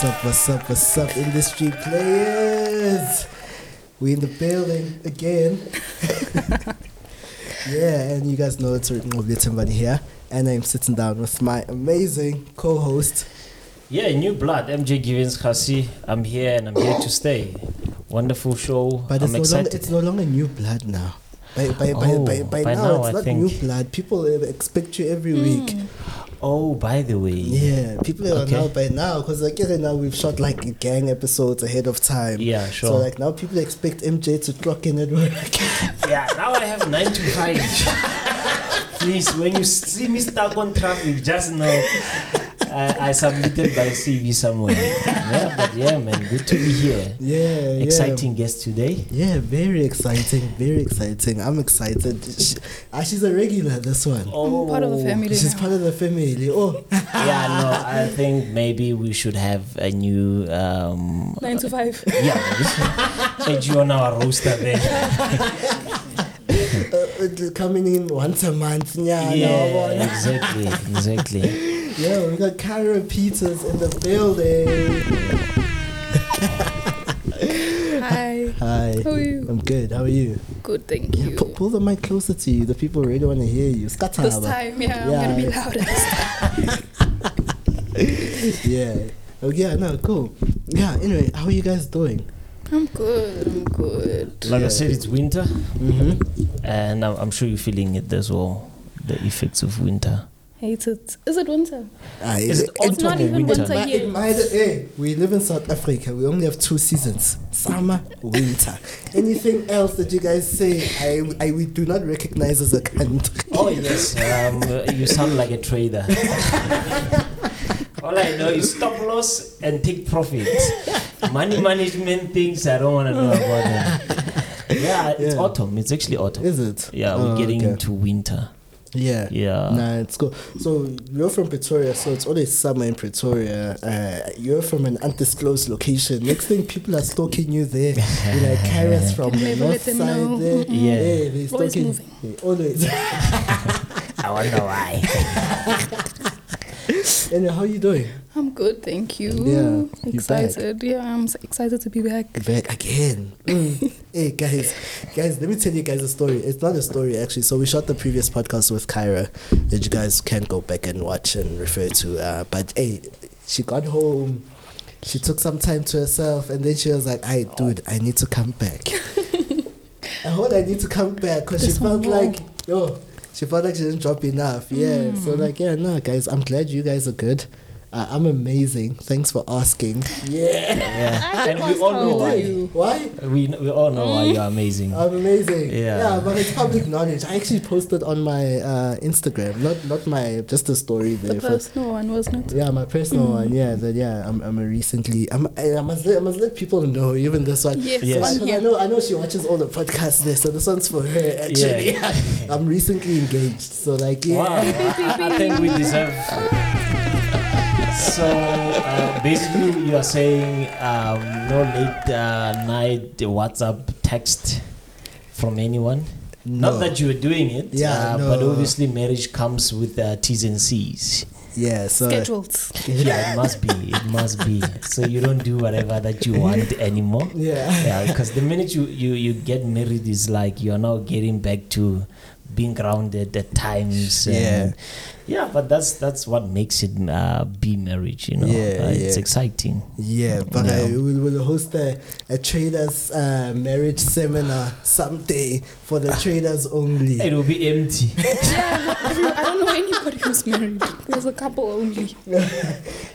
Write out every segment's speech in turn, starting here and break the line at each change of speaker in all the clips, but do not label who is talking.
What's up, what's up, what's up, industry players? We in the building again. yeah, and you guys know it's written with somebody here. And I'm sitting down with my amazing co-host.
Yeah, new blood, MJ Givens Kgasi. I'm here and I'm here to stay. Wonderful show.
But
I'm
it's, no
excited.
longer, it's no longer new blood now. By, by, by,
Oh,
by, by,
by
now,
now,
it's
I
not
think-
new blood. People uh, expect you every week.
Oh, by the way.
Yeah, people are
Okay.
now by now because like yeah, now we've shot like gang episodes ahead of time.
Yeah, sure.
So like now people expect MJ to clock in at work.
yeah, now I have nine to five. Please, when you see me stuck on traffic, just know I, I submitted my CV somewhere. Yeah, but yeah, man, good to be here.
yeah, yeah.
Exciting guest today.
Yeah, very exciting, very exciting. I'm excited. She, ah, she's a regular, this one.
Oh,
part of the family.
She's
now.
part of the family. Oh,
Yeah, no, I think maybe we should have a new um,
Nine to five.
yeah, edge you on our roster there.
uh, uh, coming in once a month. Yeah,
Yeah, exactly, exactly.
Yeah. We got Kyra Peters in the building.
Hi.
Hi.
How are you?
I'm good. How are you?
Good, thank
Yeah,
you.
pu- pull the mic closer to you. The people really want to hear you. Scatter.
This time, yeah, I'm gonna be louder. this time.
yeah. Oh yeah, no, cool. Yeah. Anyway, how are you guys doing?
I'm good. I'm good.
Like
Yeah.
I said, it's winter,
Mm-hmm.
and I'm, I'm sure you're feeling it as well. The effects of winter.
Hate it. Is it winter?
Ah,
Is
it,
it
It's not even
winter?
winter
might,
yet.
it might, hey, we live in South Africa. We only have two seasons: summer, winter. Anything else that you guys say, I, I we do not recognize as a country.
Oh yes, um, you sound like a trader. All I know is stop loss and take profit. Money management things I don't want to know about them. Yeah, it's
Yeah.
autumn. It's actually autumn.
Is it?
Yeah, we're
Oh,
getting
okay.
into winter.
Yeah.
Yeah.
Nah, it's cool. So you're from Pretoria, so it's always summer in Pretoria. Uh, you're from an undisclosed location. Next thing, people are stalking you there. You like carrots from the north side
know.
there.
Yeah.
Hey, they're
Always
stalking.
moving.
Yeah, always.
I wonder why.
And how you doing?
I'm good, thank you.
Yeah?
Excited. Yeah, I'm s- excited to be back.
Back again. Mm. hey guys, guys, let me tell you guys a story. It's not a story actually. So we shot the previous podcast with Kyra that you guys can go back and watch and refer to. Uh, but hey, she got home. She took some time to herself, and then she was like, "Hey, dude, I need to come back. I hope I need to come back because she felt like, yo, she felt like she didn't drop enough. Yeah. So mm. like, yeah, no, guys, I'm glad you guys are good. Uh, I'm amazing. Thanks for asking. Yeah.
Yeah, and we all know
tell
why.
you.
Why?
We we all know why you're amazing.
I'm amazing.
Yeah.
Yeah, but it's public knowledge. I actually posted on my uh, Instagram, not not my just a story
The
there. For,
personal one, wasn't it?
yeah, my personal
Mm.
one. Yeah, that yeah. I'm I'm a recently. I'm I, I must let, I must let people know even this one.
Yes,
Yes.
So I,
one
'cause I
here.
know I know she watches all the podcasts there, so this one's for her actually.
Yeah.
I'm recently engaged, so like yeah.
Wow, I, I think we deserve. So uh, basically, you are saying um, no late uh, night WhatsApp text from anyone.
No.
Not that you were doing it,
Yeah,
uh, but obviously marriage comes with uh, T's and C's.
Yeah, so
Scheduled.
Yeah, it must be. It must be. So you don't do whatever that you want anymore.
yeah.
Yeah, because the minute you, you, you get married is like you're now getting back to being grounded at times. and- yeah, but that's that's what makes it uh, be marriage. You know,
Yeah,
Uh, it's exciting.
Yeah, but
Yeah.
I will, will host a, a traders uh, marriage seminar someday for the traders only.
It will be empty.
yeah, I don't know anybody who's married. There's a couple only.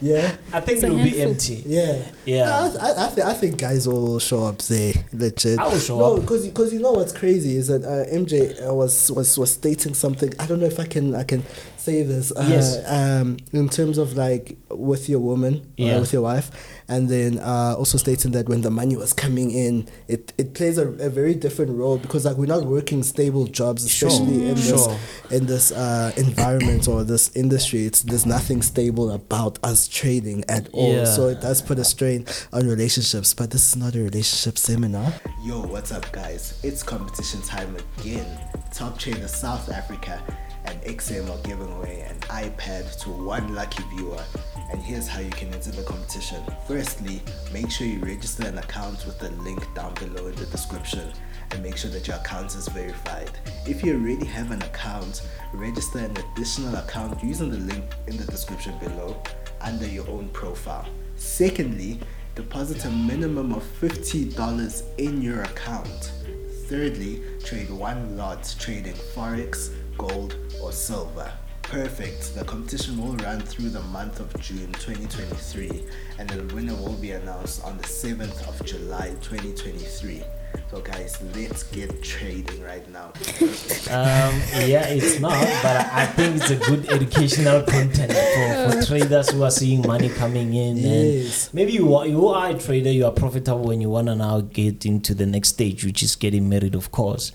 Yeah,
I think it will be empty.
yeah.
Yeah.
I, I, I, think, I think guys will show up there, legit.
I will show
no,
up.
because because you know what's crazy is that uh, MJ uh, was was was stating something. I don't know if I can I can say this. Uh,
Yes.
Um, in terms of like with your woman,
Yeah.
uh, with your wife, and then uh, also stating that when the money was coming in, it it plays a, a very different role because like we're not working stable jobs,
Sure,
especially in
sure.
this in this uh, environment or this industry. It's there's nothing stable about us trading at all.
Yeah.
So it does put a strain on relationships. But this is not a relationship seminar. Yo, what's up, guys? It's competition time again. Top Trader South Africa and XM are giving away an iPad to one lucky viewer. And here's how you can enter the competition. Firstly, make sure you register an account with the link down below in the description and make sure that your account is verified. If you already have an account, register an additional account using the link in the description below under your own profile. Secondly, deposit a minimum of $50 in your account. Thirdly, trade one lot trading forex, gold, or silver. Perfect. The competition will run through the month of June 2023 and the winner will be announced on the 7th of July 2023. So, guys, let's get trading right now.
Um, yeah, it's not, but I I think it's a good educational content for, for traders who are seeing money coming in.
Yes.
And maybe you are, you are a trader, you are profitable when you want to now get into the next stage, which is getting married, of course.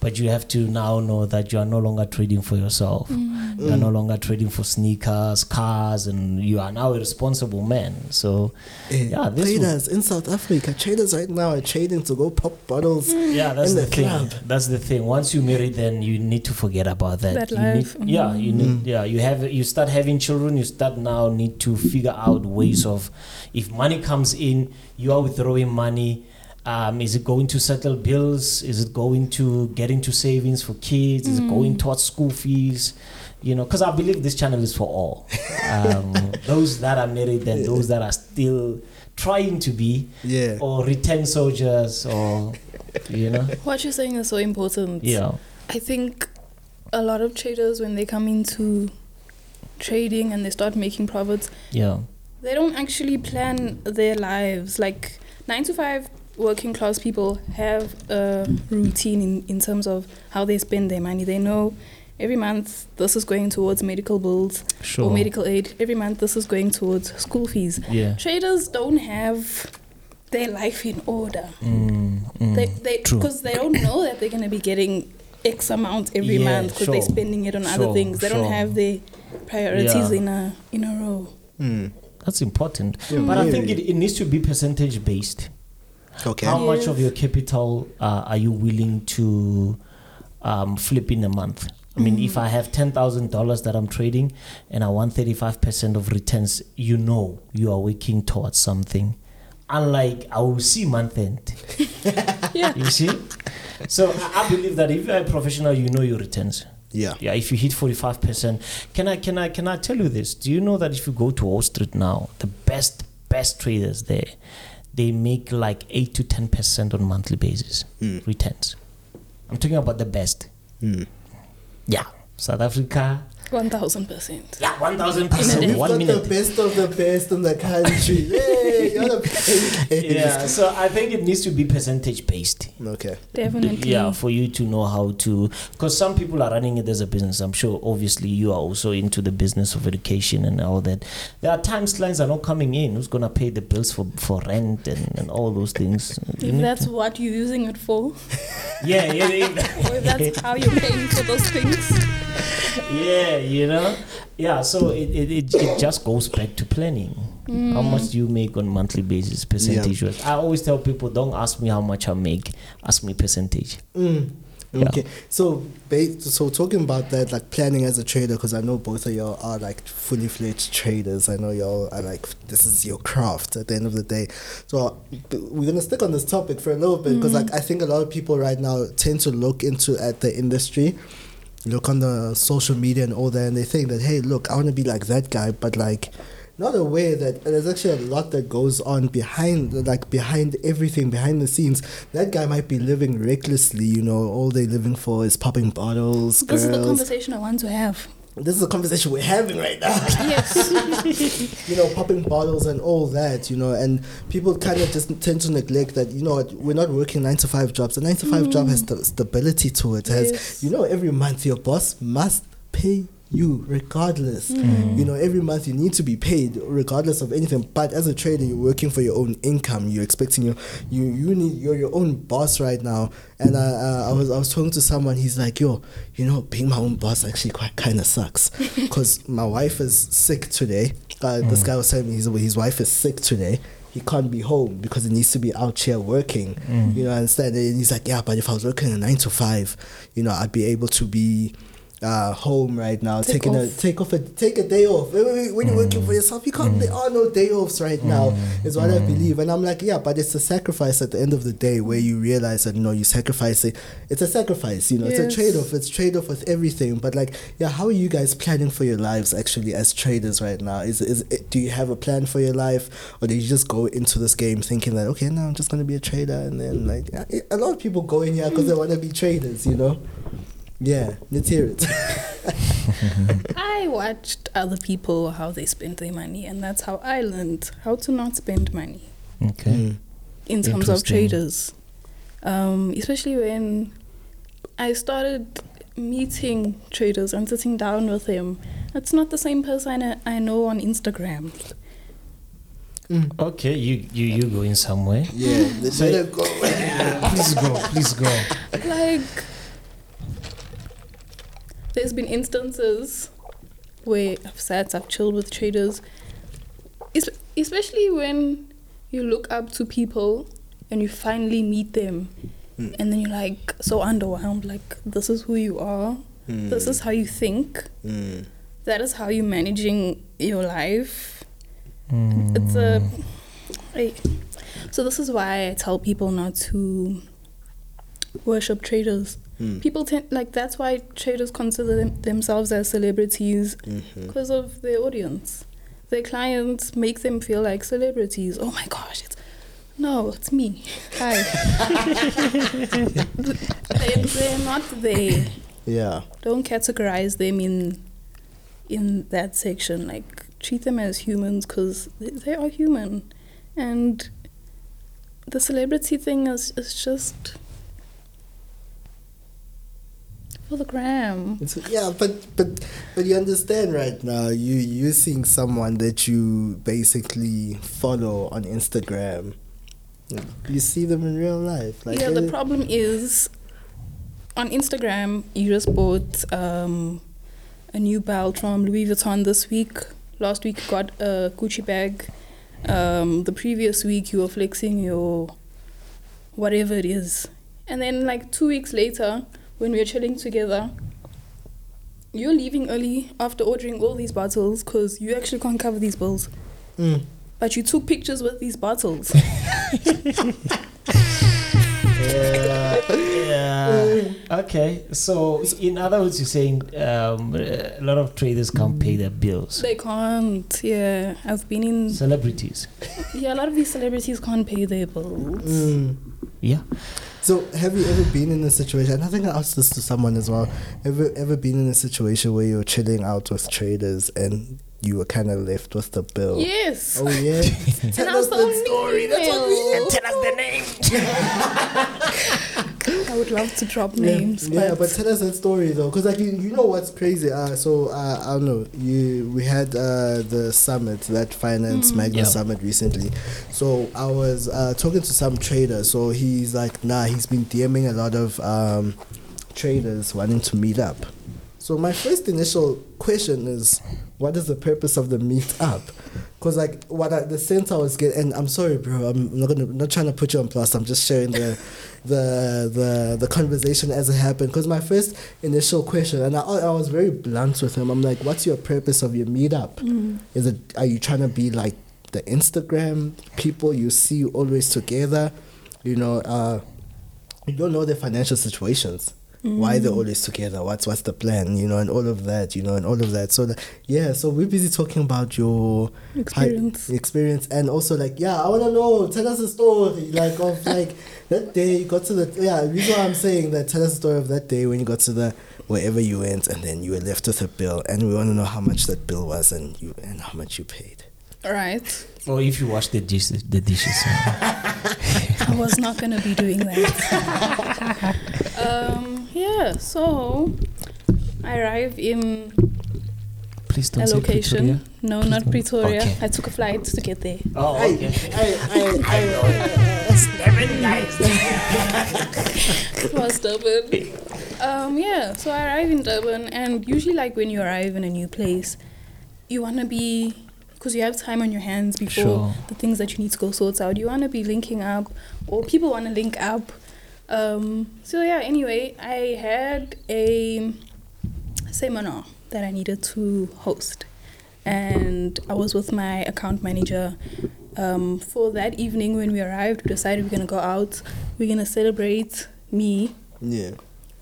But you have to now know that you are no longer trading for yourself. You are no longer trading for sneakers, cars, and you are now a responsible man. So,
Eh,
yeah, this will-
traders in South Africa, traders right now are trading to go pop bottles.
Yeah, that's
in
the,
the
thing.
club.
That's the thing. Once you marry, then you need to forget about that.
That
you
life.
Need, yeah, you need. Yeah, you have. You start having children. You start now need to figure out ways of, if money comes in, you are withdrawing money. Um, is it going to settle bills? Is it going to get into savings for kids? Is it going towards school fees? You know, because I believe this channel is for all. Um, those that are married and those that are still trying to be,
Yeah.
or return soldiers, or you know.
What you're saying is so important.
Yeah.
I think a lot of traders, when they come into trading and they start making profits,
Yeah.
they don't actually plan their lives. Like nine to five working class people have a routine in, in terms of how they spend their money. They know every month this is going towards medical bills
Sure.
or medical aid. Every month this is going towards school fees.
Yeah.
Traders don't have their life in order.
Mm, mm.
They they
True.
because they don't know that they're gonna be getting X amount every
Yeah,
month because they're spending it on other things. They
sure.
don't have their priorities
Yeah.
in a in a row.
Hmm.
That's important.
Yeah,
But I think it, it needs to be percentage based.
Okay.
How much of your capital uh, are you willing to um, flip in a month? I mean, if I have ten thousand dollars that I'm trading and I want thirty five percent of returns, you know you are working towards something. Unlike I will see month end.
Yeah.
You see? So I believe that if you're a professional, you know your returns.
Yeah.
Yeah, if you hit forty five percent, can I can I can I tell you this? Do you know that if you go to Wall Street now, the best best traders there, they make like eight to ten percent on monthly basis
Mm.
returns. I'm talking about the best.
Hmm.
Yeah, South Africa.
One thousand percent.
Yeah, one thousand percent.
day.
We've
One
got the best of the best in the country. Yay! You're the best.
Yeah, so I think it needs to be percentage based.
Okay.
Definitely.
Yeah, for you to know how to, because some people are running it as a business. I'm sure, obviously, you are also into the business of education and all that. There are times clients are not coming in. Who's gonna pay the bills for for rent and, and all those things?
If
need
that's
to-
what you're using it for,
yeah, yeah, yeah.
or if that's how you're paying for those things.
yeah, you know, yeah. So it, it, it, it just goes back to planning. How much do you make on monthly basis, percentage? wise? I always tell people, don't ask me how much I make. Ask me percentage.
Mm.
Yeah.
Okay, so so talking about that, like planning as a trader, because I know both of y'all are like fully fledged traders. I know y'all are like this is your craft at the end of the day. So we're gonna stick on this topic for a little bit because like I think a lot of people right now tend to look into at the industry, look on the social media and all that, and they think that hey, look, I want to be like that guy, but like not aware that there's actually a lot that goes on behind like behind everything behind the scenes that guy might be living recklessly you know all they're living for is popping bottles
This is the conversation I want to have.
This is a conversation we're having right now.
Yes.
you know popping bottles and all that you know and people kind of just tend to neglect that you know we're not working nine to five jobs. A nine to five job has mm. st- stability to it has you know every month your boss must pay you regardless. You know every month you need to be paid regardless of anything. But as a trader you're working for your own income. You're expecting your you you need you're your own boss right now. And uh, uh, I was I was talking to someone. He's like yo you know being my own boss actually quite kind of sucks. Because my wife is sick today. Uh, this guy was telling me his, his wife is sick today. He can't be home because he needs to be out here working. You know understand. And he's like yeah but if I was working a nine to five you know I'd be able to be uh, home right now,
Take
taking a take off a take a day off. When when you're working for mm. yourself, you can't. There mm. are no day offs right now. Mm. Is what I believe, and I'm like, yeah, but it's a sacrifice at the end of the day where you realize that you no, you sacrifice it. It's a sacrifice, you know. It's a trade off. It's trade off with everything. But like, yeah, how are you guys planning for your lives actually as traders right now? Is is it, do you have a plan for your life, or do you just go into this game thinking that okay, now I'm just gonna be a trader, and then like a lot of people go in here because they want to be traders, you know. Yeah, let's hear it.
I watched other people how they spend their money, and that's how I learned how to not spend money
Okay.
Mm.
in terms of traders. Um, especially when I started meeting traders and sitting down with them. It's not the same person I- I know on Instagram.
Mm.
Okay, you you you going somewhere?
Yeah, let's
So-
go.
please go, please go.
like there's been instances where I've sat, I've chilled with traders, es- especially when you look up to people and you finally meet them,
Mm.
and then you're like so underwhelmed. Like this is who you are. This is how you think.
Mm.
That is how you're managing your life.
Mm.
It's a. Hey. So this is why I tell people not to worship traders.
Mm.
People tend like that's why traders consider them, themselves as celebrities because of their audience. Their clients make them feel like celebrities. Oh my gosh, it's no, it's me. Hi. they, they're not there.
Yeah.
Don't categorize them in in that section. Like treat them as humans because they, they are human, and the celebrity thing is is just for the gram.
It's, yeah, but but but you understand right now. You you seeing someone that you basically follow on Instagram. You see them in real life. Like
yeah, the
eh,
problem is on Instagram, you just bought um, a new belt from Louis Vuitton this week. Last week, got a Gucci bag. Um, the previous week, you were flexing your whatever it is. And then, like two weeks later, when we're chilling together, you're leaving early after ordering all these bottles because you actually can't cover these bills.
mm.
But you took pictures with these bottles.
Yeah, yeah. Okay, so in other words, you're saying um, a lot of traders can't pay their bills.
they can't. Yeah, I've been in
Celebrities,
Yeah, a lot of these celebrities can't pay their bills.
Mm.
yeah.
So, have you ever been in a situation? And I think I asked this to someone as well. Ever ever been in a situation where you're chilling out with traders and you were kind of left with the bill?
Yes.
Oh yeah. Tell
I was
us
the
that
only
story. That's what we
female.
Tell us the name.
I would love to drop
Yeah,
names,
yeah,
but,
but tell us that story though, because like you, you know what's crazy. Uh, so uh, I don't know. You we had uh, the summit, that finance
Mm.
magna
Yeah.
summit recently. So I was uh, talking to some trader. So he's like, nah, he's been DMing a lot of um, traders wanting to meet up. So my first initial question is, what is the purpose of the meet up? Because like what I, the sense I was getting, and I'm sorry, bro, I'm not gonna not trying to put you on blast. I'm just sharing the the the the conversation as it happened. Because my first initial question, and I I was very blunt with him. I'm like, what's your purpose of your meetup?
Mm.
Is it are you trying to be like the Instagram people you see always together? You know, uh, you don't know their financial situations why they're always together what's what's the plan you know and all of that you know and all of that so the, yeah so we're busy talking about your hi-
Experience.
experience and also like yeah i want to know tell us a story like of like that day you got to the yeah you know what i'm saying that tell us a story of that day when you got to the wherever you went and then you were left with a bill and we want to know how much that bill was and you and how much you paid
All right.
Or if you wash the dishes, the dishes.
I was not gonna be doing that. um, yeah. So I arrive in
Please don't
a
say
location.
Pretoria.
No,
Please
not
don't.
Pretoria.
Okay.
I took a flight to get there.
Oh,
Hey,
okay.
hey, hey, hey,
Seven nights.
it was Durban. Um, yeah, so I arrive in Durban, and usually, like when you arrive in a new place, you want to be because you have time on your hands before
Sure.
the things that you need to go sort out. You want to be linking up, or people want to link up. Um, so yeah. Anyway, I had a seminar that I needed to host, and I was with my account manager. Um, for that evening, when we arrived, we decided we're gonna go out. We're gonna celebrate me
Yeah.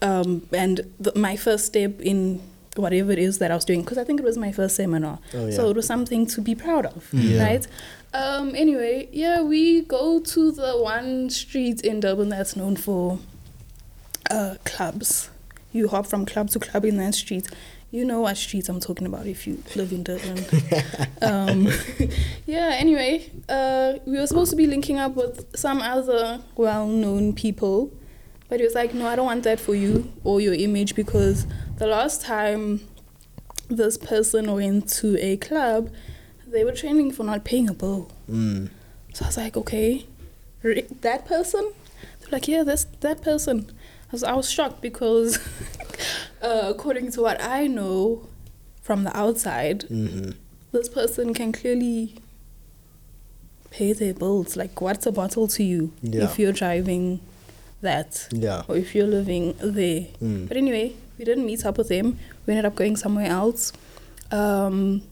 um, and the, my first step in whatever it is that I was doing, because I think it was my first seminar.
Oh, yeah.
So it was something to be proud of,
Yeah.
right? Um, anyway, yeah, we go to the one street in Durban that's known for uh, clubs. You hop from club to club in that street. You know what streets I'm talking about if you live in Durban. um, yeah, anyway, uh, we were supposed to be linking up with some other well known people. But he was like, no, I don't want that for you or your image because the last time this person went to a club, they were training for not paying a bill.
Mm.
So I was like, okay, re- that person? They're like, yeah, that's that person. I was, I was shocked because, uh, according to what I know from the outside,
hmm
this person can clearly pay their bills. Like, what's a bottle to you
Yeah.
if you're driving that
Yeah.
or if you're living there?
Mm.
But anyway, we didn't meet up with him. We ended up going somewhere else. Um,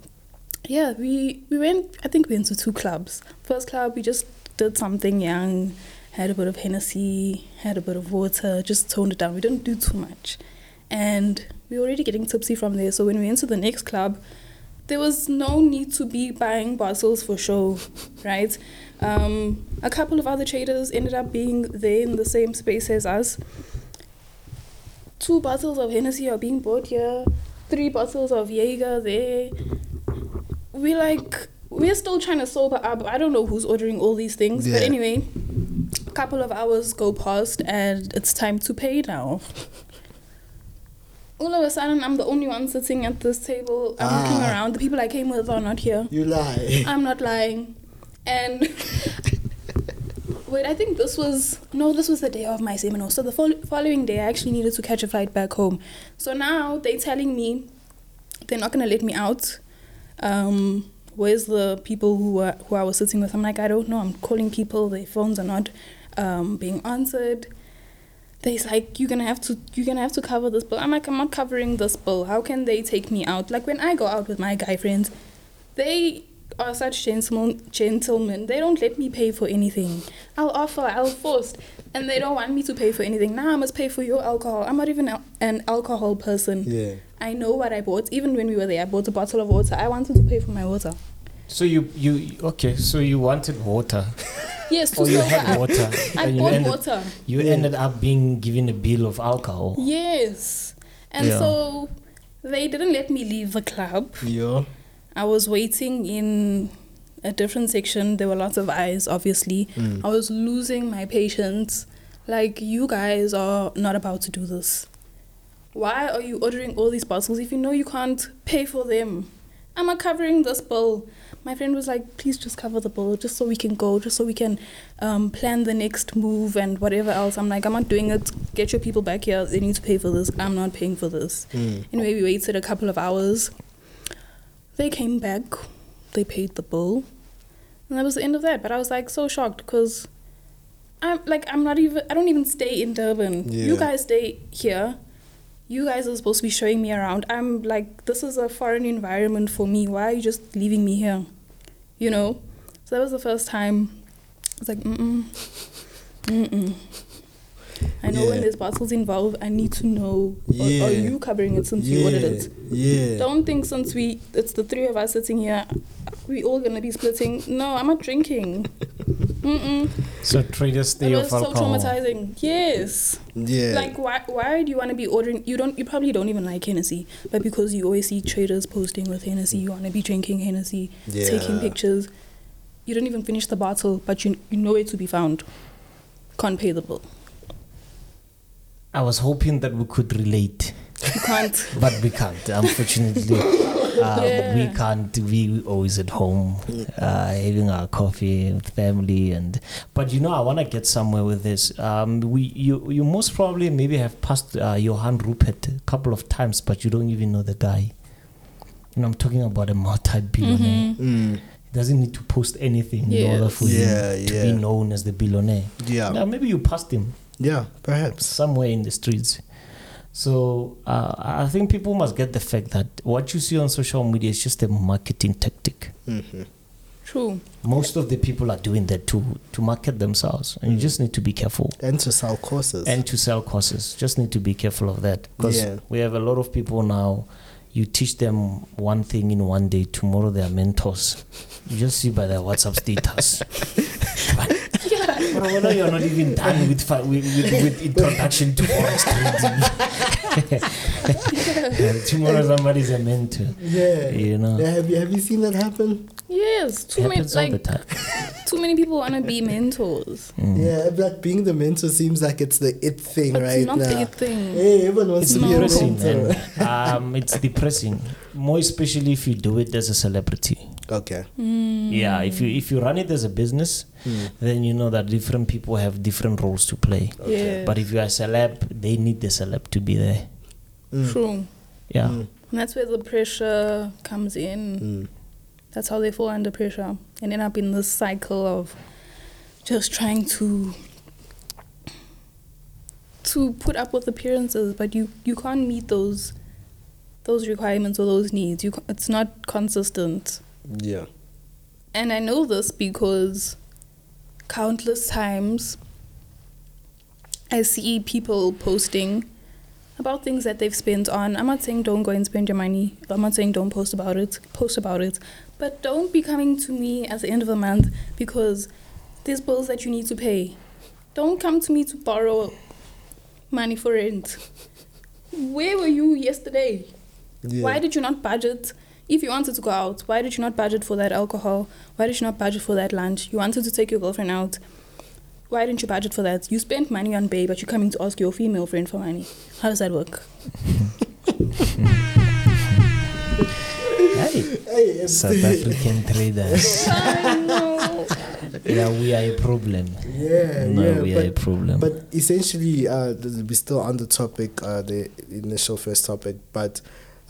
yeah, we we went. I think we went to two clubs. First club, we just did something young, had a bit of Hennessy, had a bit of water, just toned it down. We didn't do too much, and we were already getting tipsy from there. So when we went to the next club, there was no need to be buying bottles for show, right? Um, a couple of other traders ended up being there in the same space as us two bottles of Hennessy are being bought here, three bottles of Jaeger there. We like we're still trying to sober up. I don't know who's ordering all these things, but anyway, a couple of hours go past and it's time to pay now. All of a sudden, I'm the only one sitting at this table. I'm looking
Ah.
around. The people I came with are not here.
You lie.
I'm not lying. And wait, I think this was no, this was the day of my seminar. So the fol- following day, I actually needed to catch a flight back home. So now they're telling me they're not gonna let me out. Um, where's the people who who I was sitting with? I'm like, I don't know. I'm calling people. Their phones are not um, being answered. They's like, you're gonna have to you're gonna have to cover this bill. I'm like, I'm not covering this bill. How can they take me out? Like when I go out with my guy friends, they are such gentlemen gentlemen. They don't let me pay for anything. I'll offer, I'll force, and they don't want me to pay for anything. Now I must pay for your alcohol. I'm not even al- an alcohol person.
Yeah.
I know what I bought. Even when we were there, I bought a bottle of water. I wanted to pay for my water.
So you you okay? So you wanted water,
Yes, to
or you had water,
I
and you
bought
ended
water.
you
Yeah.
ended up being given a bill of alcohol.
Yes. And
Yeah.
so they didn't let me leave the club.
Yeah.
I was waiting in a different section. There were lots of eyes, obviously.
Mm.
I was losing my patience. Like, you guys are not about to do this. Why are you ordering all these bottles if you know you can't pay for them? I'm not covering this bill. My friend was like, please just cover the bill just so we can go, just so we can um, plan the next move and whatever else. I'm like, I'm not doing it. Get your people back here. They need to pay for this. I'm not paying for this.
Mm.
Anyway, we waited a couple of hours. They came back, they paid the bill, and that was the end of that. But I was like so shocked because I'm like I'm not even I don't even stay in Durban. You guys stay here. You guys are supposed to be showing me around. I'm like this is a foreign environment for me. Why are you just leaving me here? You know. So that was the first time. I was like, mm mm, mm mm. I know when there's bottles involved, I need to know. Or,
Yeah.
are you covering it since you ordered it?
Yeah.
Don't think since we it's the three of us sitting here, we all gonna be splitting. No, I'm not drinking. Mm-mm.
So traders
It
stay
was
of
so
alcohol.
traumatizing. Yes.
Yeah.
Like why why do you want to be ordering? You don't. You probably don't even like Hennessy, but because you always see traders posting with Hennessy, you want to be drinking Hennessy, taking pictures. You don't even finish the bottle, but you you know it to be found. Can't pay the bill.
I was hoping that we could relate,
You can't.
but we can't. Unfortunately, uh,
Yeah.
we can't. We always at home, uh, having our coffee with family, and. But you know, I want to get somewhere with this. Um, we you you most probably maybe have passed uh, Johan Rupert a couple of times, but you don't even know the guy. You know, I'm talking about a multi-billionaire.
Mhm.
Mm.
He doesn't need to post anything in order for
Yeah,
him to
yeah.
be known as the billionaire.
Yeah.
Now, maybe you passed him
Yeah. Perhaps.
somewhere in the streets. So uh, I think people must get the fact that what you see on social media is just a marketing tactic.
Mm-hmm.
True.
Most of the people are doing that to to market themselves, and you just need to be careful.
And to sell courses.
And to sell courses, just need to be careful of that because
Yeah.
we have a lot of people now. You teach them one thing in one day, tomorrow they are mentors. You just see by their WhatsApp status.
Yeah.
Bro, we know you're not even done with, fi- with, with, with introduction to forex trading. And tomorrow somebody's a mentor.
yeah.
You know,
Yeah, have you have you seen that happen?
Yes. Too many
happens all the
like too many people want to be mentors.
Mm.
Yeah, like being the mentor seems like it's the it thing
But
right
it's not
now.
the thing.
Hey, everyone wants
It's
to be a
depressing,
mentor.
man. Um, it's depressing. More especially if you do it as a celebrity.
Okay.
Mm.
Yeah, if you if you run it as a business,
Mm.
then you know that different people have different roles to play.
Yeah.
But if you are a celeb, they need the celeb to be there.
Mm.
True.
Yeah.
Mm.
And that's where the pressure comes in.
Mm.
That's how they fall under pressure and end up in this cycle of just trying to to put up with appearances, but you you can't meet those those requirements or those needs. You it's not consistent.
Yeah.
And I know this because countless times I see people posting about things that they've spent on. I'm not saying don't go and spend your money. I'm not saying don't post about it. Post about it. But don't be coming to me at the end of the month because there's bills that you need to pay. Don't come to me to borrow money for rent. Where were you yesterday?
Yeah.
Why did you not budget? If you wanted to go out, why did you not budget for that alcohol? Why did you not budget for that lunch? You wanted to take your girlfriend out. Why didn't you budget for that? You spent money on babe, but you're coming to ask your female friend for money. How does that work?
Hey,
Hey,
South African traders.
I know.
yeah, we are a problem.
yeah,
no,
yeah.
we
but,
are a problem.
But essentially, uh, we're still on the topic, uh, the initial first topic, but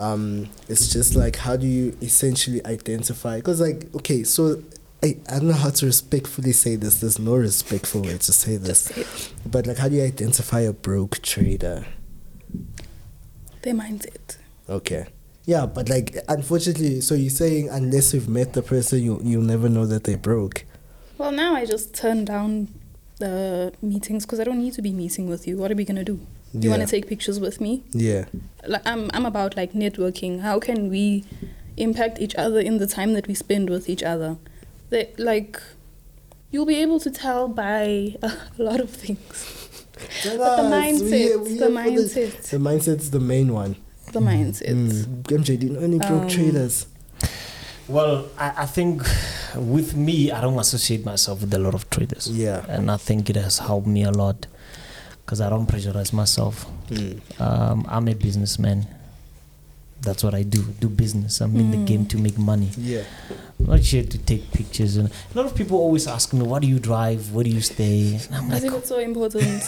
um, it's just like how do you essentially identify? Because, like, okay, so I, I don't know how to respectfully say this. There's no respectful way to say this.
Say.
But, like, how do you identify a broke trader?
Their mindset.
Okay. Yeah, but like unfortunately, so you're saying unless you've met the person, you you'll never know that they broke.
Well, now I just turn down the meetings because I don't need to be meeting with you. What are we gonna do? Do you want to take pictures with me?
Yeah.
like I'm I'm about like networking. How can we impact each other in the time that we spend with each other? That like you'll be able to tell by a lot of things. But the mindset, the mindset,
The mindset's the main one.
the mindset.
Mm. MJ, do you know any broke
Um,
traders?
Well, I, I think with me, I don't associate myself with a lot of traders.
Yeah.
And I think it has helped me a lot because I don't pressurize myself.
Mm.
Um, I'm a businessman. That's what I do. Do business. I'm in the
Mm.
game to make money.
Yeah.
I'm not here to take pictures. And a lot of people always ask me, "What do you drive? Where do you stay?" And I'm
As
like,
if it's so important.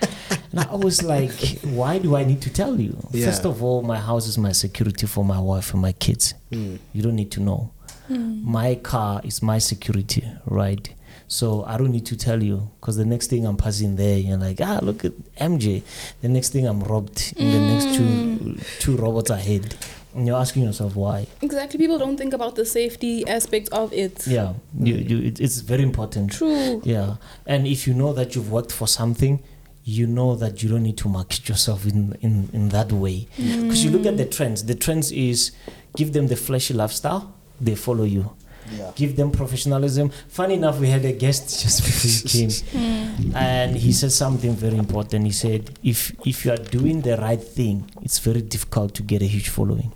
and I was like, "Why do I need to tell you?"
Yeah.
First of all, my house is my security for my wife and my kids.
Mm.
You don't need to know.
Mm.
My car is my security, right? So I don't need to tell you because the next thing I'm passing there, you're like, ah, look at MJ. The next thing I'm robbed in the next two two robots ahead, and you're asking yourself why.
Exactly. People don't think about the safety aspect of it.
Yeah, you, you, it, it's very important.
True.
Yeah, and if you know that you've worked for something, you know that you don't need to market yourself in in, in that way. Because you look at the trends. The trends is give them the flashy lifestyle, they follow you.
Yeah.
Give them professionalism. Funny enough, we had a guest just before you came,
Mm.
and he said something very important. He said, "If if you are doing the right thing, it's very difficult to get a huge following."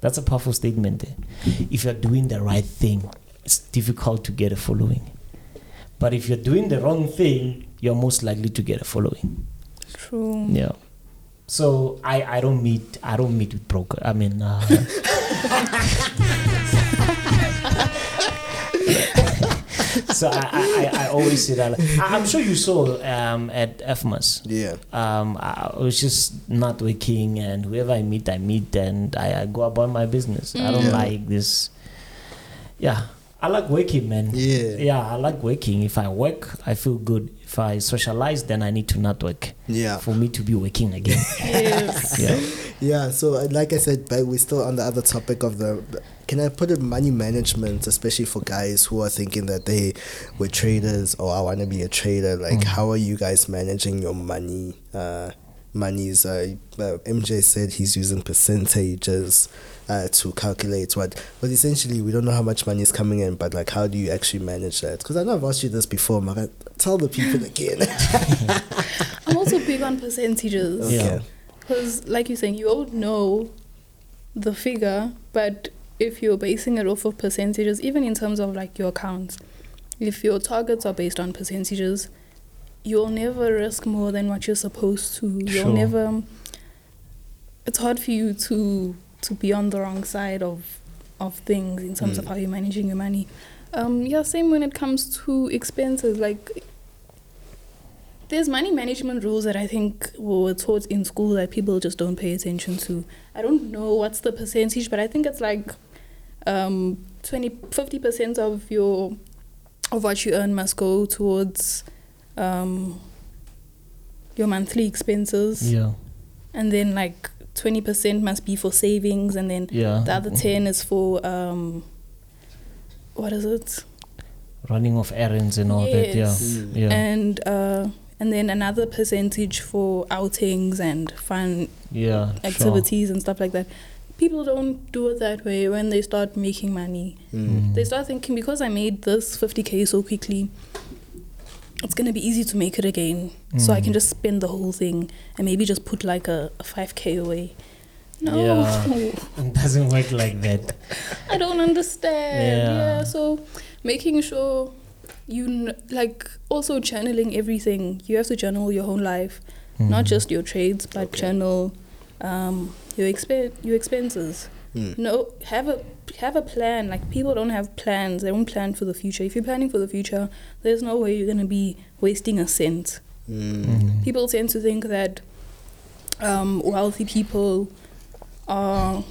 That's a powerful statement. There. If you are doing the right thing, it's difficult to get a following. But if you're doing the wrong thing, you're most likely to get a following.
True.
Yeah. So I, I don't meet I don't meet with broker. I mean, uh, so I, I, I, always say that. I, I'm sure you saw um, at FMAS.
Yeah.
Um, I was just not working, and whoever I meet, I meet, and I, I go about my business. I don't
Yeah.
like this. Yeah, I like working, man.
Yeah.
Yeah, I like working. If I work, I feel good. If I socialize, then I need to not work
Yeah.
for me to be working again.
Yes.
yeah.
Yeah, so uh, like I said, but we're still on the other topic of the. Can I put it money management, especially for guys who are thinking that they were traders or I want to be a trader? Like,
Mm.
how are you guys managing your money? Uh, monies. Uh, uh, MJ said he's using percentages uh, to calculate what. But essentially, we don't know how much money is coming in. But like, how do you actually manage that? Because I know I've asked you this before, Mara. Tell the people again.
I'm also big on percentages.
Yeah.
okay.
Because, like you're saying, you all know the figure, but if you're basing it off of percentages, even in terms of like your accounts, if your targets are based on percentages, you'll never risk more than what you're supposed to. You'll
Sure.
never. It's hard for you to to be on the wrong side of of things in terms of
Mm.
how you're managing your money. Um, yeah, same when it comes to expenses. Like there's money management rules that I think were taught in school that people just don't pay attention to. I don't know what's the percentage, but I think it's like um, 20, 50% of your of what you earn must go towards um, your monthly expenses,
Yeah.
and then like 20% must be for savings, and then
Yeah.
the other 10 is for um, what is it?
Running off errands and all that. Yeah.
Mm.
Yeah.
and uh, and then another percentage for outings and fun
yeah. sure.
activities and stuff like that. People don't do it that way when they start making money.
Mm.
They start thinking because I made this 50k so quickly, it's gonna be easy to make it again. So I can
Mm.
just spend the whole thing and maybe just put like a, a 5k away. No,
It doesn't work like that.
I don't understand.
Yeah.
Yeah. So making sure you kn- like also channeling everything. You have to journal your whole life, not
Mhm.
just your trades, but
Okay.
journal um, your expen your expenses.
Mm.
No, have a have a plan. Like people don't have plans. They don't plan for the future. If you're planning for the future, there's no way you're gonna be wasting a cent.
Mm.
Mhm.
People tend to think that um, wealthy people are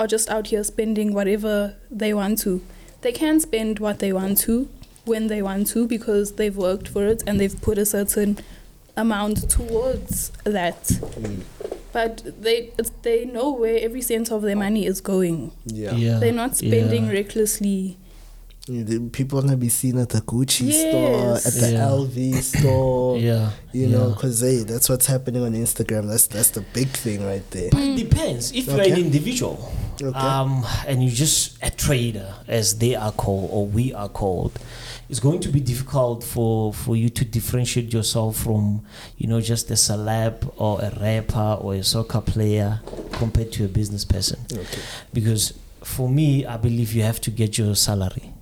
are just out here spending whatever they want to. They can spend what they want to when they want to because they've worked for it and they've put a certain amount towards that.
Mm.
But they it's, they know where every cent of their money is going.
Yeah.
Yeah.
They're not spending
yeah.
recklessly.
People want to be seen at the Gucci store, at the
Yeah.
LV store.
Yeah.
You know, because hey, that's what's happening on Instagram. That's that's the big thing right there.
But it depends. If you're an individual,
Okay.
um, and you're just a trader, as they are called or we are called, it's going to be difficult for for you to differentiate yourself from, you know, just a celeb or a rapper or a soccer player compared to a business person.
okay.
Because for me, I believe you have to get your salary.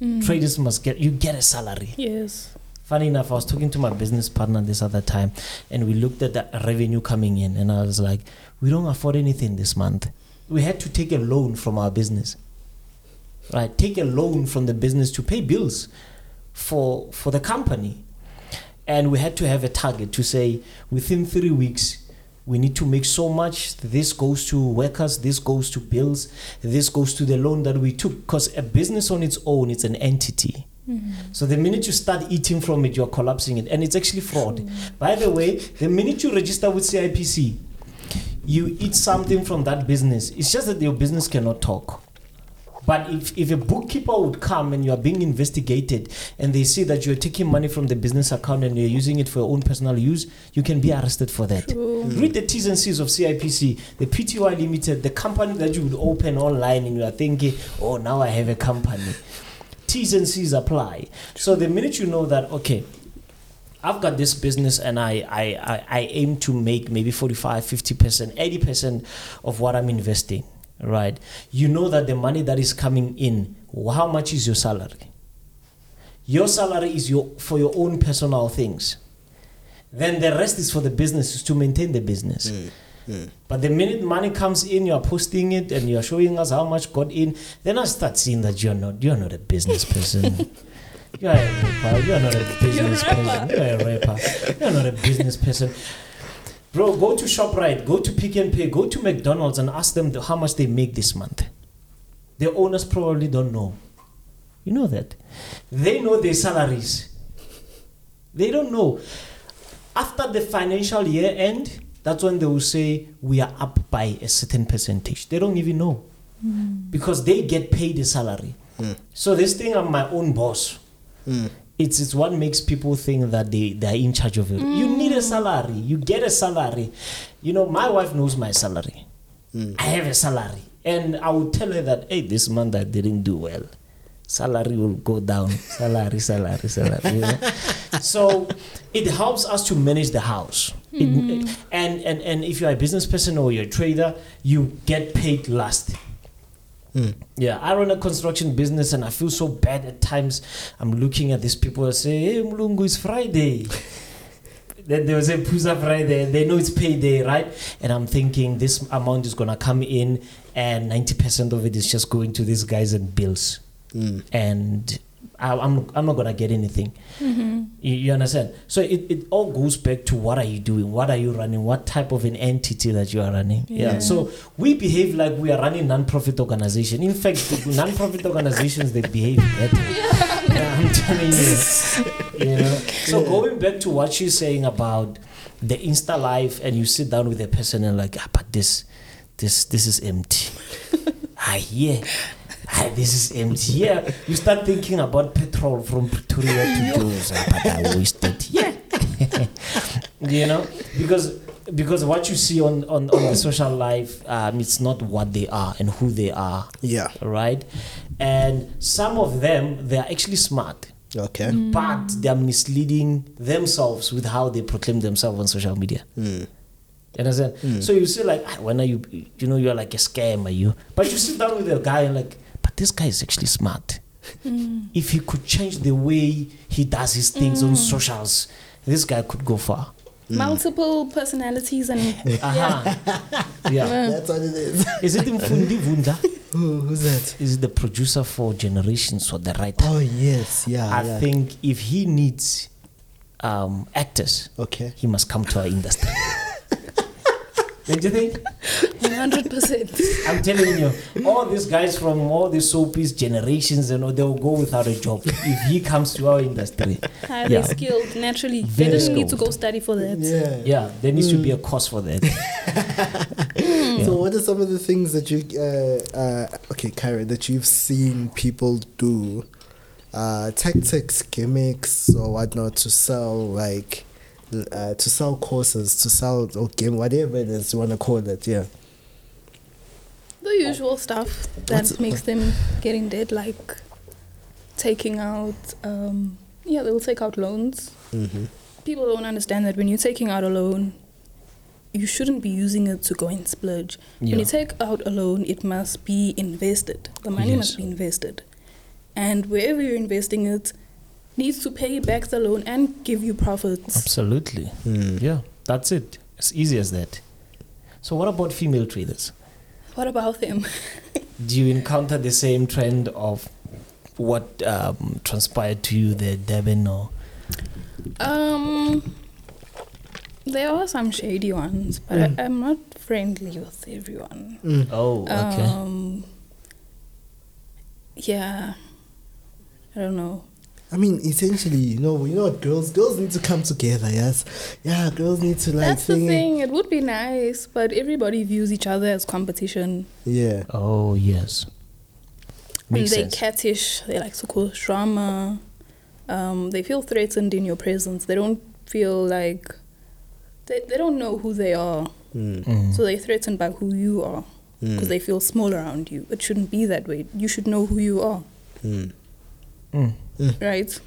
Mm.
Traders must get you get a salary.
Yes.
Funny enough, I was talking to my business partner this other time, and we looked at the revenue coming in, and I was like, "We don't afford anything this month. We had to take a loan from our business, right? Take a loan from the business to pay bills for for the company, and we had to have a target to say within three weeks." We need to make so much. This goes to workers. This goes to bills. This goes to the loan that we took. Because a business on its own, it's an entity.
Mm.
So the minute you start eating from it, you're collapsing it, and it's actually fraud. By the way, the minute you register with CIPC, you eat something from that business. It's just that your business cannot talk. But if, if a bookkeeper would come and you are being investigated and they see that you're taking money from the business account and you're using it for your own personal use, you can be arrested for that.
True. Hmm.
Read the T's and C's of CIPC, the PTY Limited, the company that you would open online and you are thinking, oh, now I have a company. T's and C's apply. So the minute you know that, okay, I've got this business and I, I, I, aim to make maybe 45, 50%, 80% of what I'm investing, right? You know that the money that is coming in, how much is your salary? Your salary is your for your own personal things. Then the rest is for the business, is to maintain the business.
Mm. Mm.
But the minute money comes in, you are posting it and you are showing us how much got in. Then I start seeing that you're not you're not a business person. you're a rapper. You're not a business
You're a
person. You're a rapper. You're not a business person. Bro, go to Shoprite, go to Pick n Pay, go to McDonald's and ask them the, how much they make this month. The owners probably don't know. You know that. They know their salaries. They don't know. After the financial year end, that's when they will say we are up by a certain percentage. They don't even know because they get paid a salary.
Mm.
So this thing, I'm my own boss.
Mm.
It's it's what makes people think that they they're in charge of it. You need a salary. You get a salary. You know, my wife knows my salary.
Mm.
I have a salary, and I will tell her that hey, this month I didn't do well. Salary will go down. Salary, salary, salary. you know? so it helps us to manage the house. It- and, and and if you're a business person or you're a trader, you get paid last.
Mm.
Yeah, I run a construction business and I feel so bad at times. I'm looking at these people and say, Hey, Mulungu, it's Friday. then they will say, Pusa Friday. And they know it's payday, right? And I'm thinking this amount is going to come in and 90% of it is just going to these guys and bills.
Mm.
And I, I'm, I'm not going to get anything.
Mm-hmm.
You, you understand? So it, it all goes back to what are you doing? What are you running? What type of an entity that you are running? Yeah.
Yeah.
So we behave like we are running non-profit organization. In fact, non-profit organizations they behave better. Yeah, I'm telling you. You know. So
Yeah.
going back to what she's saying about the Insta life, and you sit down with a person and like, ah, but this, this, this is empty. I hear. Ah, this is empty. Yeah, you start thinking about petrol from Pretoria to Jones. Ah, but I wasted. Yeah, you know, because because what you see on on, on the social life, um, it's not what they are and who they are,
Yeah.
right? And some of them they are actually smart,
Okay.
but they are misleading themselves with how they proclaim themselves on social media.
Mm.
You understand? So you say like, "Ah, when are you? You know, you're like a scam, are you? But you sit down with a guy and like, but this guy is actually smart. If he could change the way he does his things on socials, this guy could go far.
Multiple personalities and
Uh-huh. Yeah.
That's what it is.
Is it Mfundi Vundla?
Who, who's that?
Is it the producer for Generations or the writer?
Oh yes, yeah.
I
yeah.
think if he needs um, actors,
Okay.
he must come to our industry. Don't you think?
100%.
I'm telling you, all these guys from all the soapies, generations, and all, they will go without a job if he comes to our industry.
Highly
Yeah.
skilled, naturally.
Very
they don't need to go study for that.
Yeah.
Yeah, there needs to be a course for that. Yeah.
So, what are some of the things that you, uh, uh, okay, Kyra, that you've seen people do, uh, tactics, gimmicks, or whatnot to sell, like, l- uh, to sell courses, to sell or game, whatever it is you want to call it, yeah.
The usual stuff that
What's-
makes them get in debt, like taking out, um, yeah, they will take out loans.
Mm-hmm.
People don't understand that when you're taking out a loan, you shouldn't be using it to go and splurge. When you take out a loan, it must be invested. The money
Yes.
must be invested. And wherever you're investing it, needs to pay back the loan and give you profits.
Absolutely.
Mm.
Yeah, that's it. As easy as that. So, what about female traders?
What about them?
Do you encounter the same trend of what um, transpired to you there, Devin? Or
Um, there are some shady ones, but
Mm.
I, I'm not friendly with everyone.
Mm.
oh, okay.
Um, yeah, I don't know.
I mean, essentially, you know, you know what, girls, girls need to come together, yes, yeah, girls need to like
That's the
thingy-
thing. It would be nice, but everybody views each other as competition.
yeah,
oh, yes. Makes
and they
sense.
cattish. They like to cause drama. Um, they feel threatened in your presence. They don't feel like they, they don't know who they are.
mm.
Mm.
So they're threatened by who you are because
Mm.
they feel small around you. It shouldn't be that way. You should know who you are,
Mm.
Right?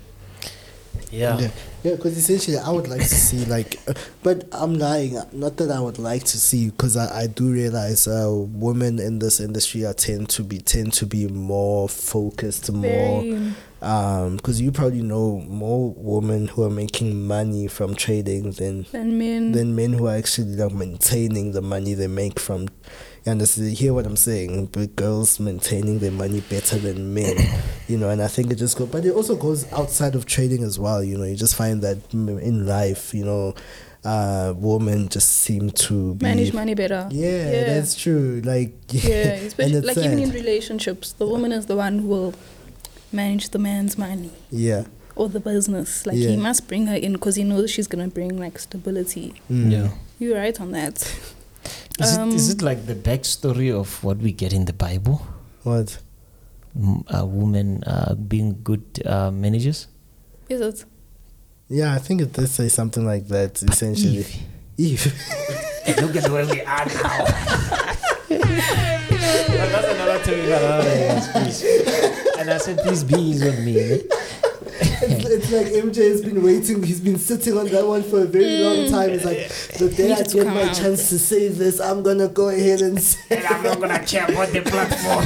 Yeah.
Yeah, yeah. Because essentially, I would like to see like, uh, but I'm lying. Not that I would like to see, because I, I do realize uh, women in this industry are tend to be tend to be more focused, more
Very.
um. Because you probably know more women who are making money from trading than
And men.
than men who are actually like maintaining the money they make from. You understand? You hear what I'm saying? But girls maintaining their money better than men, you know. And I think it just goes, but it also goes outside of trading as well. You know, you just find that in life, you know, uh, women just seem to be
manage money better.
Yeah,
Yeah.
that's true. Like
Yeah,
and
especially
it's
like even in relationships, the woman is the one who will manage the man's money
Yeah.
or the business. Like
Yeah.
he must bring her in because he knows she's gonna bring like stability.
Mm.
Yeah.
You're right on that.
Is, it, is
Um,
it like the backstory of what we get in the Bible?
What?
M- uh, women uh, being good uh, managers?
Is it?
Yeah, I think it does say something like that. Essentially,
Eve.
Eve.
Look at where we are now. But that's another topic for another day, please. And I said, please be easy on me.
It's, it's like MJ has been waiting. He's been sitting on that one for a very long time. It's like the day I get my
out.
chance to say this, I'm gonna go ahead and say.
And I'm not gonna care about the platform.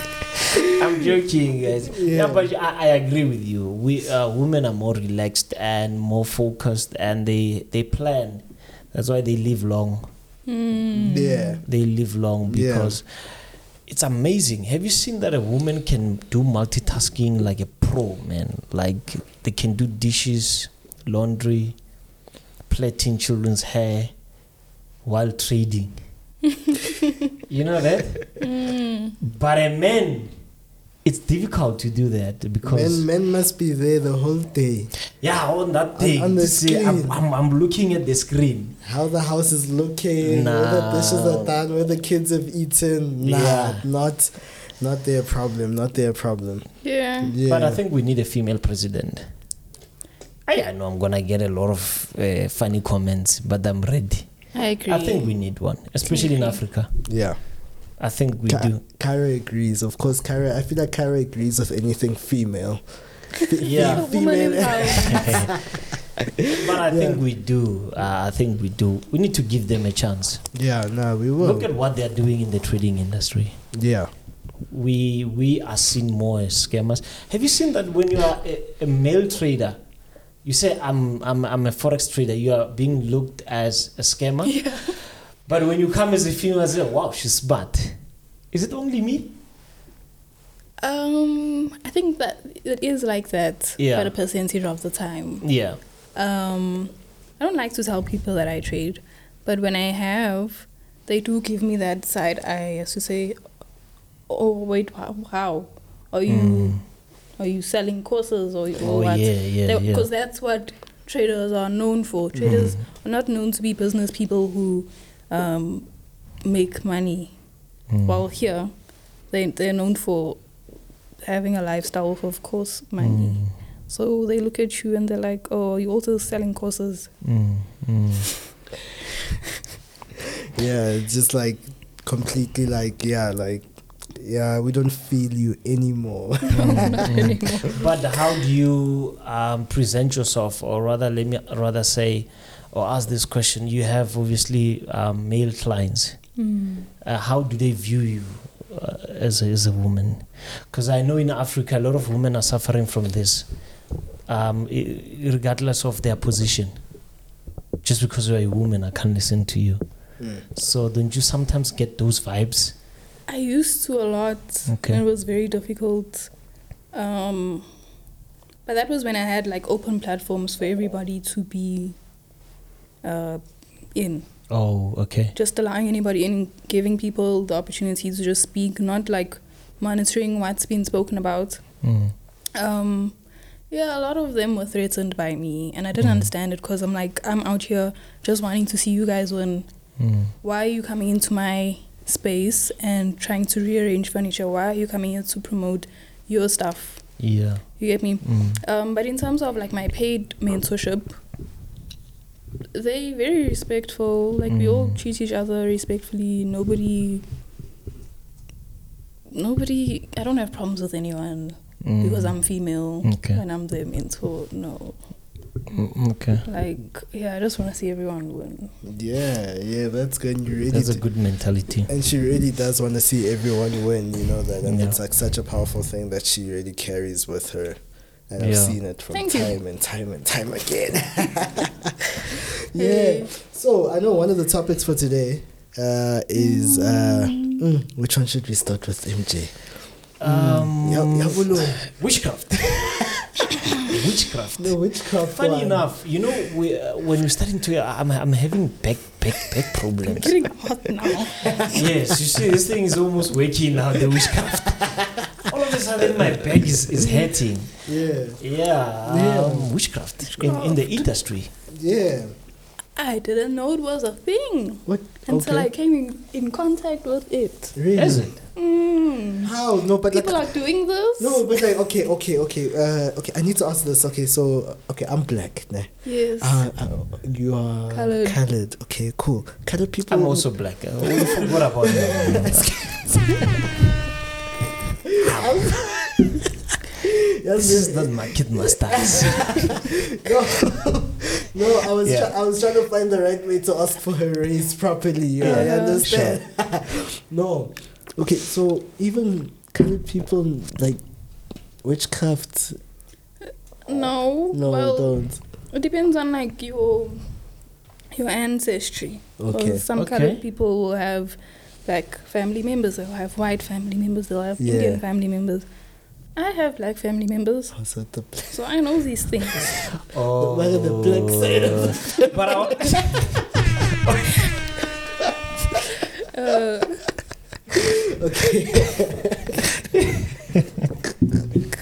I'm joking, guys. Yeah,
Yeah.
but I, I agree with you. We uh, women are more relaxed and more focused, and they they plan. That's why they live long.
Mm.
Yeah.
They live long
Yeah.
It's amazing. Have you seen that a woman can do multitasking like a pro, man? Like they can do dishes, laundry, plaiting children's hair while trading. you know that?
Mm.
But a man, it's difficult to do that because
Men, men must be there the whole day.
yeah, on that thing,
on the
to say, I'm,
screen.
I'm, I'm looking at the screen.
How the house is looking, where the dishes are done, where the kids have eaten. Nah,
Yeah.
not, not their problem. Not their problem.
Yeah.
Yeah.
But I think we need a female president. I, I know I'm gonna get a lot of uh, funny comments, but I'm ready.
I agree.
I think we need one, especially in. Africa.
yeah.
I think we
Ka-
do.
Kyra agrees. Of course, Kyra. I feel like Kyra agrees with anything female.
Yeah.
Female.
But I think we do. Uh, I think we do. We need to give them a chance.
yeah. No, we will.
Look at what they're doing in the trading industry.
yeah.
We we are seen more as scammers. Have you seen that when you are a, a male trader, you say I'm I'm I'm a forex trader, you are being looked as a scammer.
yeah.
But when you come as a female, say, wow, she's smart. Is it only me?
Um, I think that it is like that
Yeah.
quite a percentage of the time.
Yeah.
Um, I don't like to tell people that I trade, but when I have, they do give me that side eye as to say, "Oh, wait, how? how? Are you
Mm.
are you selling courses or, or
Oh
what?"
yeah, yeah, yeah.
Because that's what traders are known for. Traders
Mm.
are not known to be business people who um, make money.
Mm.
While here, they they're known for having a lifestyle of course money.
Mm.
So they look at you and they're like, "Oh, you're also selling courses."
Mm. Mm.
Yeah. Just like completely like yeah, like yeah. We don't feel you anymore.
Not anymore.
But how do you um, present yourself, or rather, let me rather say, or ask this question? You have obviously um, male clients.
Mm.
Uh, how do they view you uh, as a, as a woman? Because I know in Africa a lot of women are suffering from this, um, regardless of their position. Just because you're a woman, I can't listen to you.
Mm.
So don't you sometimes get those vibes?
I used to a lot.
Okay.
And it was very difficult. Um, but that was when I had like open platforms for everybody to be uh, in.
Oh, okay.
Just allowing anybody in, giving people the opportunity to just speak, not like monitoring what's been spoken about.
Mm.
Um, yeah, a lot of them were threatened by me, and I didn't
Mm.
understand it because I'm like, I'm out here just wanting to see you guys win.
Mm.
Why are you coming into my space and trying to rearrange furniture? Why are you coming here to promote your stuff?
Yeah.
You get me?
Mm.
Um, but in terms of like my paid mentorship, they very respectful. Like we all
Mm.
treat each other respectfully. Nobody, nobody. I don't have problems with anyone
Mm.
because I'm female
Okay.
and I'm their mentor. No,
Mm, Okay.
like yeah, I just want to see everyone win.
Yeah, yeah. That's good. You really.
That's a good mentality.
and she really does want to see everyone win, you know that, and
Yeah.
it's like such a powerful thing that she really carries with her, and I've
Yeah.
seen it from
Thank you.
time and time and time again. yeah.
Hey.
So I know one of the topics for today uh, is uh, mm, which one should we start with, MJ?
Um,
Ya- Yabulo.
witchcraft. witchcraft.
The witchcraft.
Funny
one.
enough, you know, we, uh, when we're starting to, I'm, I'm having back, back, back problems.
Getting hot now.
yes, you see, this thing is almost waking now, the witchcraft. All of a sudden my back is, is hurting.
Yeah.
Yeah,
Yeah.
um, witchcraft in, in the industry.
Yeah.
I didn't know it was a thing
What?
until
Okay.
I came in, in contact with it.
Really?
Is it?
Mm.
How? No, but like.
People are doing this.
No, but like, okay, okay, okay, uh, okay. I need to ask this. Okay, so, okay, I'm black. Nah.
Yes.
Uh, uh, you are
Colored.
Colored. Okay, cool. Colored people.
I'm also black. Uh, we forgot about that.
Yes,
This is not my kid mustache.
no, no. I was,
Yeah.
try- I was trying to find the right way to ask for her raise properly. You
Yeah,
I
yeah.
understand. no, okay. So even colored people like witchcraft.
no.
No,
well,
don't.
it depends on like your your ancestry. 'Cause
Okay.
Some
Okay.
colored people will have like family members. They'll have white family members. They'll have
Yeah.
Indian family members. I have black family members,
Oh, so the
so I know these things.
Oh,
Why the black side of
But I,
Uh,
okay.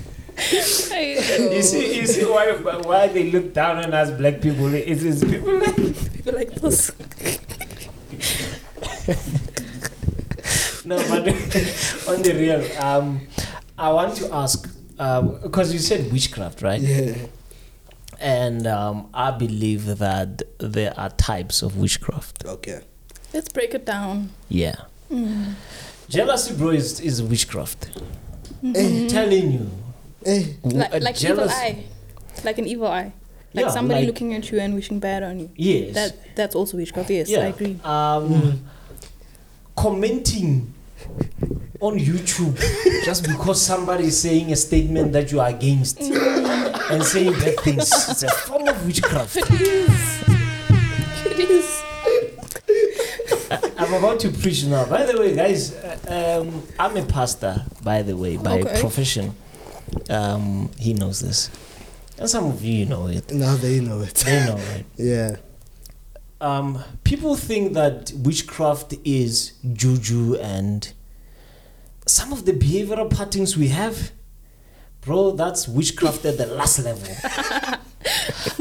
I,
you see, you see why why they look down on us black people. It's, it's people like
people like this.
No, but on the real, um, I want to ask because you said witchcraft, right?
Yeah.
And um, I believe that there are types of witchcraft.
Okay.
Let's break it down.
Yeah,
Mm.
jealousy, bro, is is witchcraft.
Eh,
telling you,
eh.
Like,
a
like evil eye, like an evil eye, like
Yeah,
somebody
like-
looking at you and wishing bad on you.
Yes.
That that's also witchcraft. Yes,
yeah.
I agree.
Um,
Mm.
commenting on YouTube just because somebody is saying a statement that you are against and saying bad things. It's a form of witchcraft.
It is. It is.
I'm about to preach now. By the way, guys, uh, um, I'm a pastor, by the way, by
Okay.
profession. Um, he knows this. And some of you know it.
Now they know it.
They know it.
Yeah.
Um, people think that witchcraft is juju and some of the behavioral patterns we have, bro, that's witchcraft at the last level.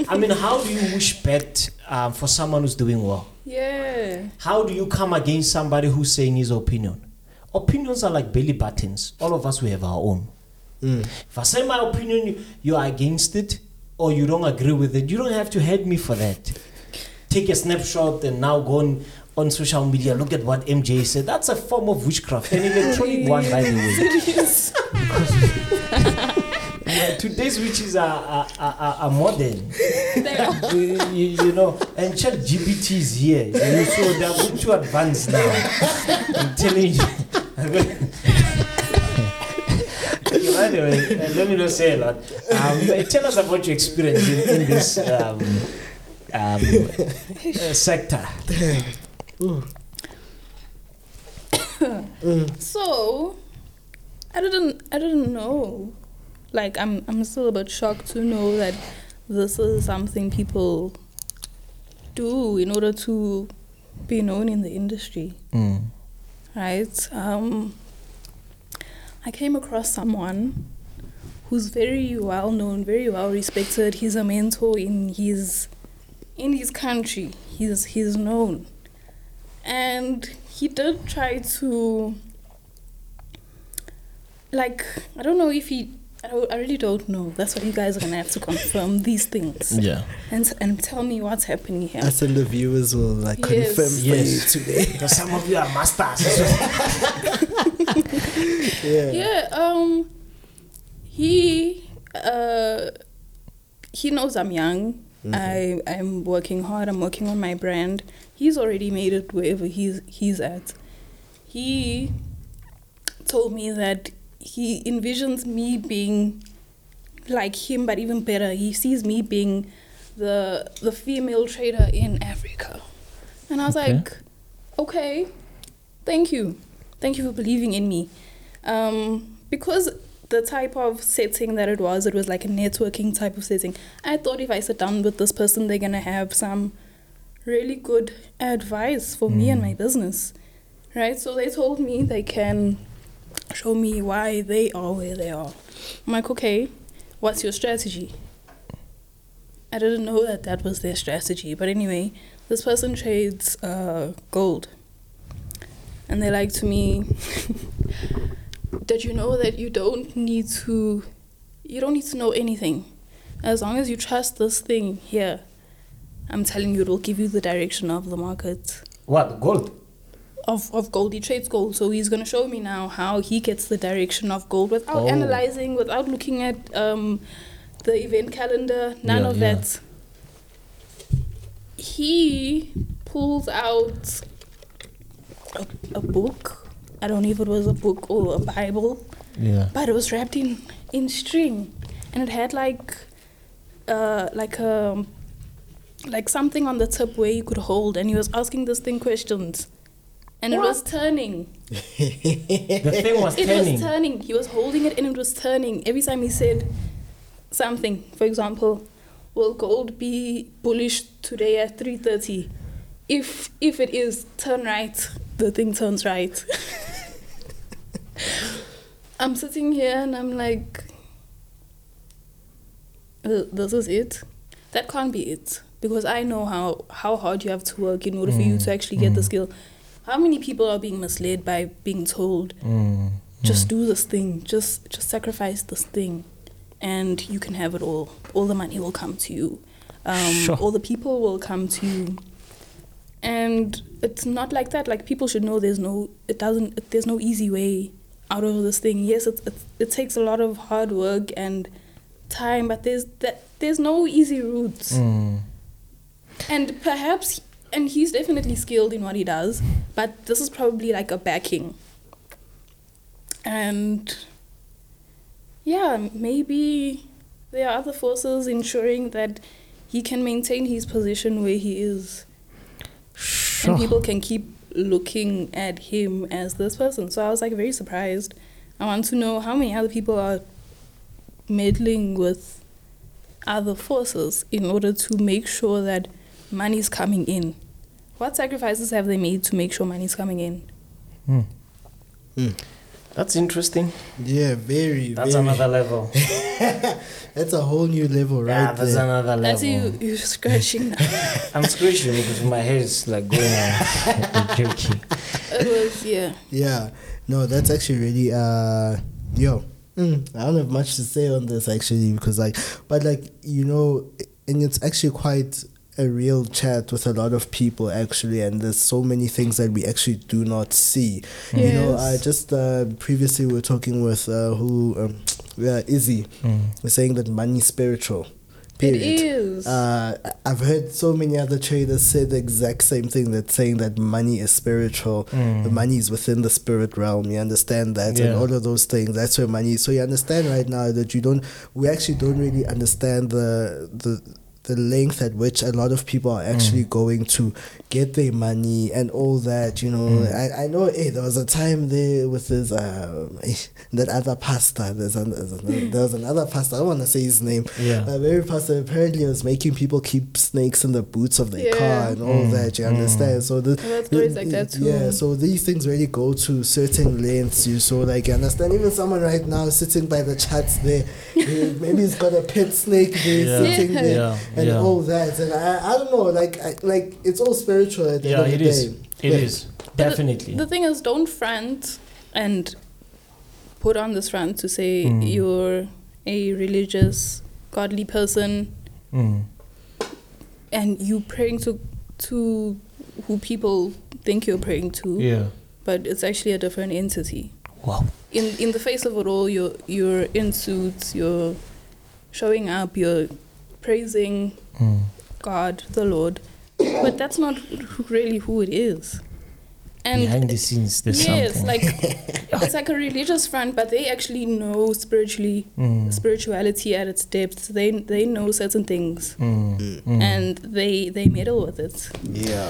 I mean, how do you wish bad um, for someone who's doing well?
Yeah.
How do you come against somebody who's saying his opinion? Opinions are like belly buttons. All of us, we have our own.
Mm.
If I say my opinion, you, you are against it or you don't agree with it, you don't have to hate me for that. Take a snapshot and now go on, on social media, look at what MJ said. That's a form of witchcraft, an electronic one, by the way.
It is.
Yeah, today's witches are, are, are, are- are modern.
Are.
you, you, you know, and ChatGPT is here. You, so they're going to advance now. I'm telling you. Okay, by the way, uh, let me not say a lot. Um, uh, tell us about your experience in, in this um, um, uh, sector.
Mm.
So, I didn't. I didn't know. Like, I'm. I'm still a bit shocked to know that this is something people do in order to be known in the industry.
Mm.
right? Um, I came across someone who's very well known, very well respected. He's a mentor in his in his country. He's he's known, and he did try to like I don't know if he. I don't- I really don't know. That's what you guys are gonna have to confirm these things
Yeah.
and and tell me what's happening here.
I and the viewers will like
Yes.
confirm for you today.
Because some of you are masters.
yeah.
Yeah, um he uh he knows I'm young. I I'm working hard. I'm working on my brand. He's already made it wherever he's he's at. He told me that he envisions me being like him but even better. He sees me being the the female trader in Africa. And I was
Okay.
like, okay, thank you. Thank you for believing in me. Um, because the type of setting that it was, it was like a networking type of setting. I thought if I sit down with this person, they're gonna have some really good advice for me and
Mm.
my business, right? So they told me they can show me why they are where they are. I'm like, okay, what's your strategy? I didn't know that that was their strategy. But anyway, this person trades uh, gold. And they're like to me, Did you know that you don't need to, you don't need to know anything? As long as you trust this thing here, I'm telling you, it will give you the direction of the market
What gold?
of, of gold. He trades gold. So he's going to show me now how he gets the direction of gold without
Oh.
analyzing, without looking at um, the event calendar, none
Yeah,
of
yeah.
that. He pulls out a, a book. I don't know if it was a book or a Bible,
Yeah.
but it was wrapped in, in string. And it had like uh, like a like something on the tip where you could hold and he was asking this thing questions. And it was turning.
The thing was
it
turning.
It was turning. he was holding it and it was turning. Every time he said something for example will gold be bullish today at 3.30 if if it is turn right. The thing turns right. I'm sitting here and i'm like "Uh, this is it? That can't be it because i know how how hard you have to work in order for you
Mm,
to actually get the
mm.
skill. How many people are being misled by being told
Mm,
just
mm.
do this thing. Just just sacrifice this thing and you can have it all. All the money will come to you. Um,
Sure.
all the people will come to you. And it's not like that. Like people should know there's no it doesn't there's no easy way out of this thing. Yes it, it, it takes a lot of hard work and time but there's that there's no easy routes.
Mm.
And perhaps and he's definitely skilled in what he does but this is probably like a backing. And yeah maybe there are other forces ensuring that he can maintain his position where he is.
Sure.
and people can keep looking at him as this person. So i was like very surprised. I want to know how many other people are meddling with other forces in order to make sure that money's coming in what sacrifices have they made to make sure money's coming in
Mm.
Hmm.
That's interesting.
Yeah, very.
That's
very.
another level.
That's a whole new level, right
yeah, that's
there.
another level.
That's you, you're scratching now.
I'm scratching because my hair is like going on. jerky.
it was, yeah.
Yeah, no, that's actually really uh, yo. Mm, I don't have much to say on this actually because like, but like you know, and it's actually quite a real chat with a lot of people actually, and there's so many things that we actually do not see. You know, I just uh, previously we were talking with uh, who um, yeah, Izzy
Mm.
was saying that money is spiritual.
It
Period.
is.
Uh, I- I've heard so many other traders say the exact same thing. That saying that money is spiritual.
Mm.
The money is within the spirit realm. You understand that,
Yeah.
and all of those things. That's where money. Is. So you understand right now that you don't. We actually don't really understand the the the length at which a lot of people are actually
Mm.
going to get their money and all that. You know,
Mm.
I, I know. Hey, there was a time there with this uh, that other pastor. There's an, there was another pastor. I don't want to say his name.
Yeah.
A very pastor apparently was making people keep snakes in the boots of their
Yeah.
car and all
Mm,
that. You
mm.
understand? So the
I've heard like that too.
yeah, so these things really go to certain lengths. You so like you understand. Even someone right now sitting by the chats there, eh, maybe he's got a pet snake there
Yeah.
sitting
Yeah.
there
Yeah.
And
yeah.
all that. And I, I don't know, like I, like it's all spiritual at the
yeah,
end of
it
the
is.
day.
It
Yeah.
is.
the-
Definitely.
The thing is, don't front and put on this front to say
Mm.
you're a religious, godly person
Mm.
and you praying to to who people think you're praying to,
Yeah.
but it's actually a different entity.
Wow.
In in the face of it all, you're you're in suits, you're showing up, you're praising
Mm.
God, the Lord, but that's not really who it is. And
Behind the scenes, there's
yes,
something.
like it's like a religious front, but they actually know spiritually
Mm.
spirituality at its depths. They they know certain things
Mm.
Mm.
Mm.
and they they meddle with it.
Yeah.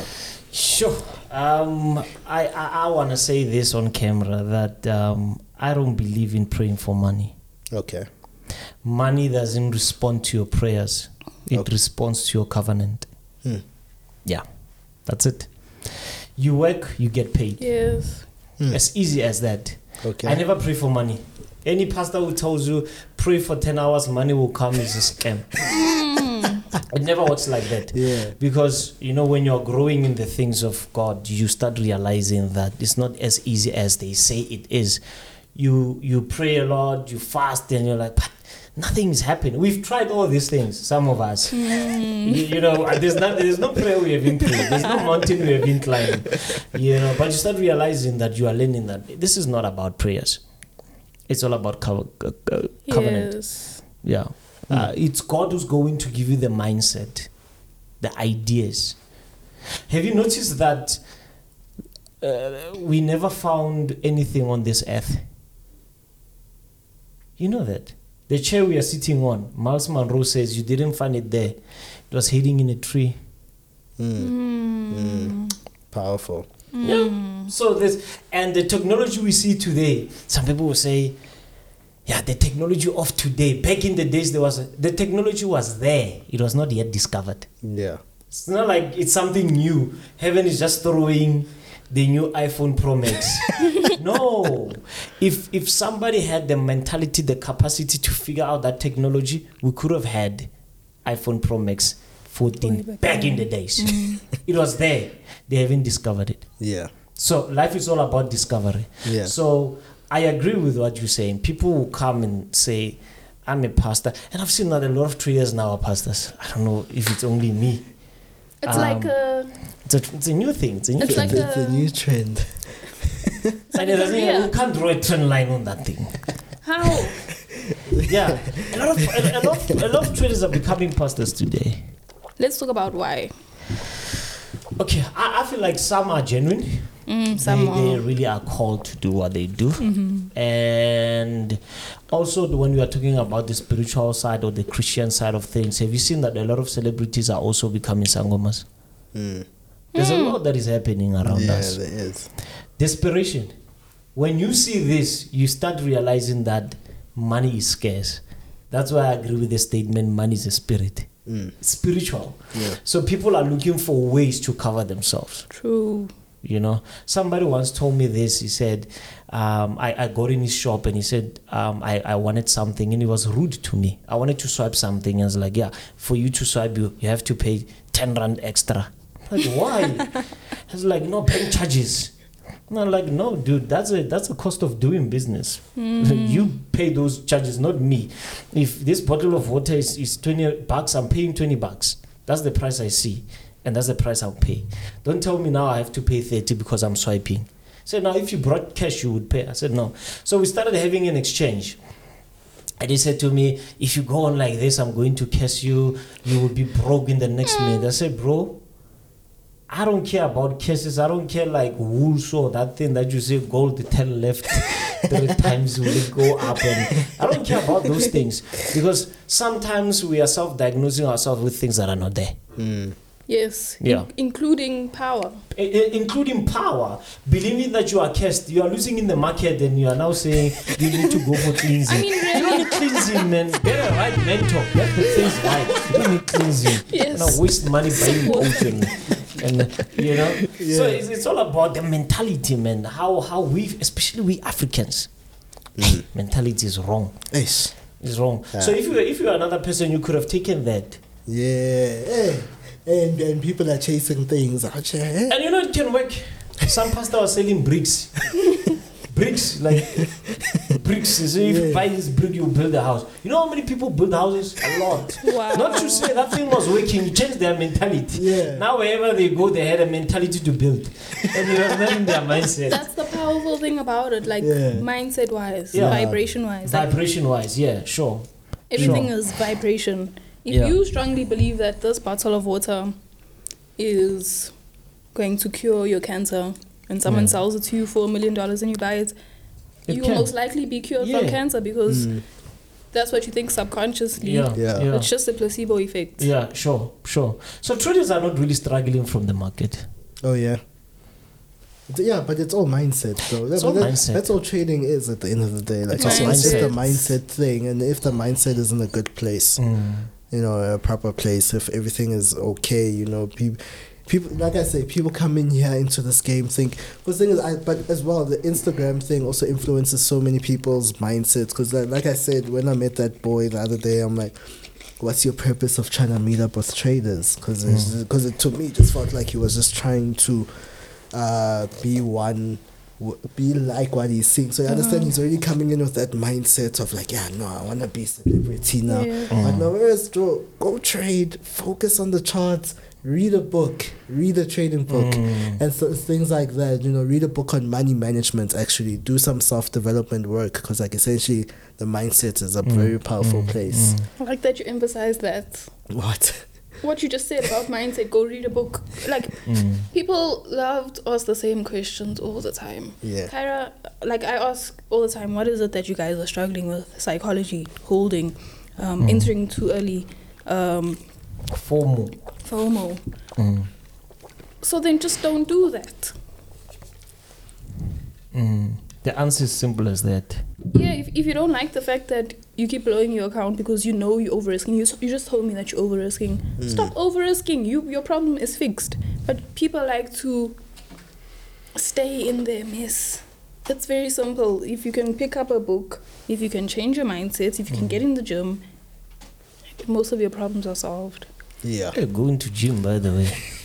Sure. Um, I, I, I want to say this on camera that um, I don't believe in praying for money.
Okay.
Money doesn't respond to your prayers, it
Okay.
responds to your covenant.
Hmm.
Yeah, that's it. You work, you get paid.
Yes.
Hmm.
As easy as that.
Okay.
I never pray for money. Any pastor who tells you pray for 10 hours, money will come is a scam. it never works like that.
Yeah.
Because, you know, when you're growing in the things of God, you start realizing that it's not as easy as they say it is. You you pray a lot, you fast, and you're like, but nothing is happening. We've tried all these things, some of us. you, you know, there's not there's no prayer we have been praying, there's no mountain we have been climbing. You know, but you start realizing that you are learning that this is not about prayers. It's all about co- co- co- covenant.
Yes.
Yeah. Uh, it's God who's going to give you the mindset, the ideas. Have you noticed that uh, we never found anything on this earth? You know that? The chair we are sitting on, Myles Munroe says you didn't find it there. It was hiding in a tree.
Mm. Powerful.
Yeah. So this and the technology we see today, some people will say, yeah, the technology of today. Back in the days, there was a, the technology was there. It was not yet discovered.
Yeah.
It's not like it's something new. Heaven is just throwing the new iPhone Pro Max. no. If if somebody had the mentality, the capacity to figure out that technology, we could have had iPhone Pro Max 14
back
back in the days. Mm. it was there. They haven't discovered it.
Yeah.
So life is all about discovery.
Yeah.
So I agree with what you're saying. People will come and say, I'm a pastor. And I've seen that a lot of traders now are pastors. I don't know if it's only me.
It's
Um,
like a
It's a, it's a new thing. It's a new
It's
thing.
like
it's a
a-
new trend.
And it doesn't- You can't draw a trend line on that thing.
how
Yeah. A lot of, a, a lot, a lot of traders are becoming pastors today.
let's talk about why.
Okay. I, I feel like some are genuine.
Mm, some
they, they really are called to do what they do.
Mm-hmm.
And also, when we are talking about the spiritual side or the Christian side of things, have you seen that a lot of celebrities are also becoming sangomas?
Mm.
There's a lot that is happening around
Yeah,
us.
there is.
Desperation. When you see this, you start realizing that money is scarce. That's why I agree with the statement money is a spirit.
Mm.
Spiritual.
Yeah.
So people are looking for ways to cover themselves.
True.
You know, somebody once told me this. He said, um, I, I got in his shop and he said, um, I, I wanted something and he was rude to me. I wanted to swipe something. And I was like, Yeah, for you to swipe, you, you have to pay 10 Rand extra. Like, why? I was like, No, bank charges. And I'm like, No, dude, that's a, that's a cost of doing business. you pay those charges, not me. If this bottle of water is, is 20 bucks, I'm paying 20 bucks. That's the price I see and that's the price I'll pay. Don't tell me now I have to pay 30 because I'm swiping. So now if you brought cash, you would pay. I said no. So we started having an exchange. And he said to me, if you go on like this, I'm going to curse you. You will be broke in the next minute. I said, bro, I don't care about cases. I don't care like wool or that thing that you say gold ten left three times will it go up and I don't care about those things because sometimes we are self-diagnosing ourselves with things that are not there.
Mm.
Yes.
Yeah.
including power.
I- I- including power, believing that you are cursed, you are losing in the market, and you are now saying you need to go for cleansing.
I mean,
you
really.
don't need cleansing, man. Get a right mentor. Get the things right. You don't need cleansing.
Yes.
You know, waste money buying ocean. And you know, so it's, it's all about the mentality, man. How how we, especially we Africans, hey, mm-hmm. mentality is wrong.
Yes,
It's wrong. So if you if you are another person, you could have taken that.
Yeah. Hey. And and people are chasing things. Actually?
And you know it can work. Some pastor was selling bricks. bricks, like bricks. So if you buy this brick, you build a house. You know how many people build houses? A lot.
Wow.
Not to say that thing was working, you changed their mentality.
Yeah.
Now wherever they go, they had a mentality to build. And it was not in their mindset.
That's the powerful thing about it, like
Yeah.
mindset wise,
Yeah.
vibration wise. Like
Vibration wise, yeah, sure.
everything
Sure.
is vibration. If
Yeah.
you strongly believe that this bottle of water is going to cure your cancer and someone
Yeah.
sells it to you for a million dollars and you buy it,
It
you
can.
will most likely be cured
Yeah.
from cancer because
Mm.
that's what you think subconsciously.
Yeah,
Yeah.
yeah.
It's just a placebo effect.
Yeah, sure, sure. So traders are not really struggling from the market.
Oh yeah. Yeah, but it's all mindset, though.
It's
But
all
that-
mindset.
That's all trading is at the end of the day. Like
It's
you it's just a
mindset.
mindset thing, and if the mindset is in a good place,
Mm.
You know, a proper place, if everything is okay, you know, people. people like I say, people come in here into this game think. Because thing is, I but as well the Instagram thing also influences so many people's mindsets. Because like, like I said, when I met that boy the other day, I'm like. What's your purpose of trying to meet up with traders? Because because it to me just felt like he was just trying to uh, be one, be like what he's seeing. So you understand he's already coming in with that mindset of like, yeah, no, I want to be a celebrity now.
Yeah.
But no, whereas Joe, go trade, focus on the charts, read a book, read a trading book,
Mm.
and so things like that. You know, read a book on money management. Actually, do some self development work because, like, essentially, the mindset is a
Mm.
very powerful place.
I like that you emphasize that.
What?
What you just said about mindset, go read a book. Like,
Mm.
people love to ask the same questions all the time.
Yeah.
Kyra, like, I ask all the time, what is it that you guys are struggling with? Psychology, holding, um,
Mm.
entering too early, um,
FOMO.
FOMO.
Mm.
So then just don't do that.
Mm. The answer is simple as that.
Yeah, if, if you don't like the fact that you keep blowing your account because you know you're over risking, you, you just told me that you're over risking.
Mm.
Stop over risking. You your problem is fixed. But people like to stay in their mess. It's very simple. If you can pick up a book, if you can change your mindset, if you can get in the gym, most of your problems are solved.
Yeah.
Hey, going to gym, by the way.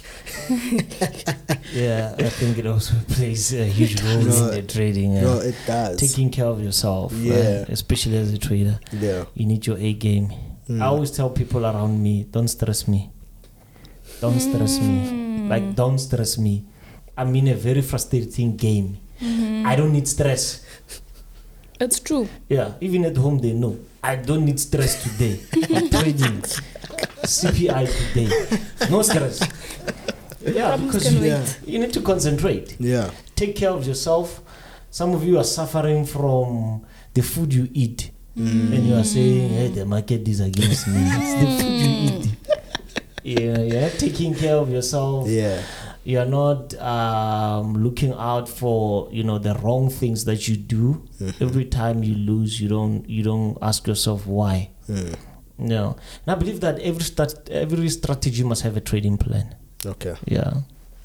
yeah, I think it also plays a huge role
No,
in the trading.
No,
Uh,
it does.
taking care of yourself,
Yeah.
right? especially as a trader.
yeah.
You need your A game.
Mm.
I always tell people around me, don't stress me. Don't stress me. Like, don't stress me. I'm in a very frustrating game. I don't need stress.
It's true.
Yeah, even at home they know. I don't need stress today. I'm trading CPI today. No stress. Yeah, because you.
Yeah.
you need to concentrate.
Yeah.
Take care of yourself. Some of you are suffering from the food you eat. And you are saying, hey, the market is against me. It's the food you eat. Yeah, you're not taking care of yourself
Yeah.
you're not um, looking out for you know the wrong things that you do every time you lose you don't you don't ask yourself why
Mm.
no and i believe that every strat- every strategy must have a trading plan
Okay.
yeah.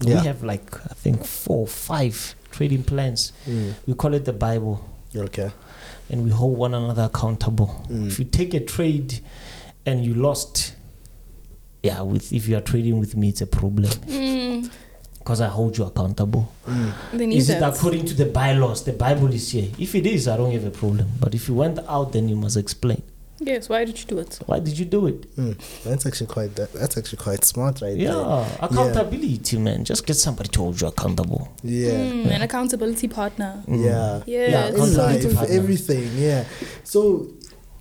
Yeah.
we have like i think four five trading plans
Mm.
we call it the bible
Okay.
and we hold one another accountable
Mm.
if you take a trade and you lost yeah with if you are trading with me it's a problem
Mm,
because i hold you accountable
Mm.
Is it according to the bylaws? The Bible is here. If it is, I don't have a problem. But if you went out, then you must explain.
Yes, why did you do it?
Why did you do it?
Mm. That's actually quite that, that's actually quite smart right
Yeah, accountability, man. Just get somebody to hold you accountable.
Yeah.
Mm, An accountability partner.
Mm.
Yeah.
Yeah,
Yeah, accountability
life,
partner.
everything. Yeah. So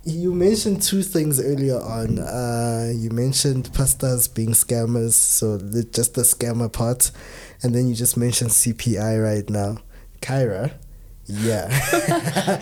you mentioned two things earlier on. Uh, you mentioned pastas being scammers, so the, just the scammer part, and then you just mentioned CPI right now. Kyra, yeah.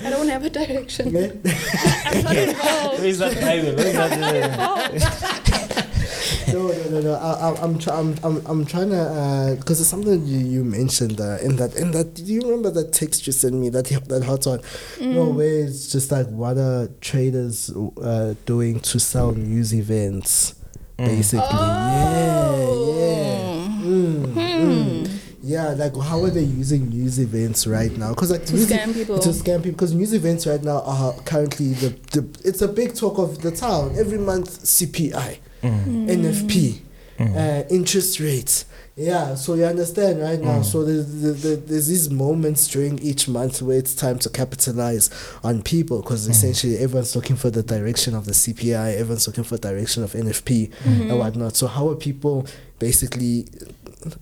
I don't have a direction.
Man,
I'm not involved.
Where's that Bible? Where's that?
involved.
no, no, no, no. I, I, I'm, try, I'm, I'm, I'm trying to, because it's something you, you mentioned uh, in that, in that. Do you remember that text you sent me? That that hot one. No
Mm.
way. It's just like what are traders uh, doing to sell news events,
Mm.
basically. Yeah, yeah.
Oh.
Mm,
Hmm.
mm. Yeah, like how are they using news events right now? Because like
To
news-
scam people.
to scam people because news events right now are currently the, the it's a big talk of the town every month CPI
Mm.
NFP
Mm.
uh, interest rates yeah so you understand right now
Mm.
so there's, there's, there's these moments during each month where it's time to capitalize on people because
Mm.
essentially everyone's looking for the direction of the CPI everyone's looking for direction of NFP
Mm-hmm.
and whatnot so how are people basically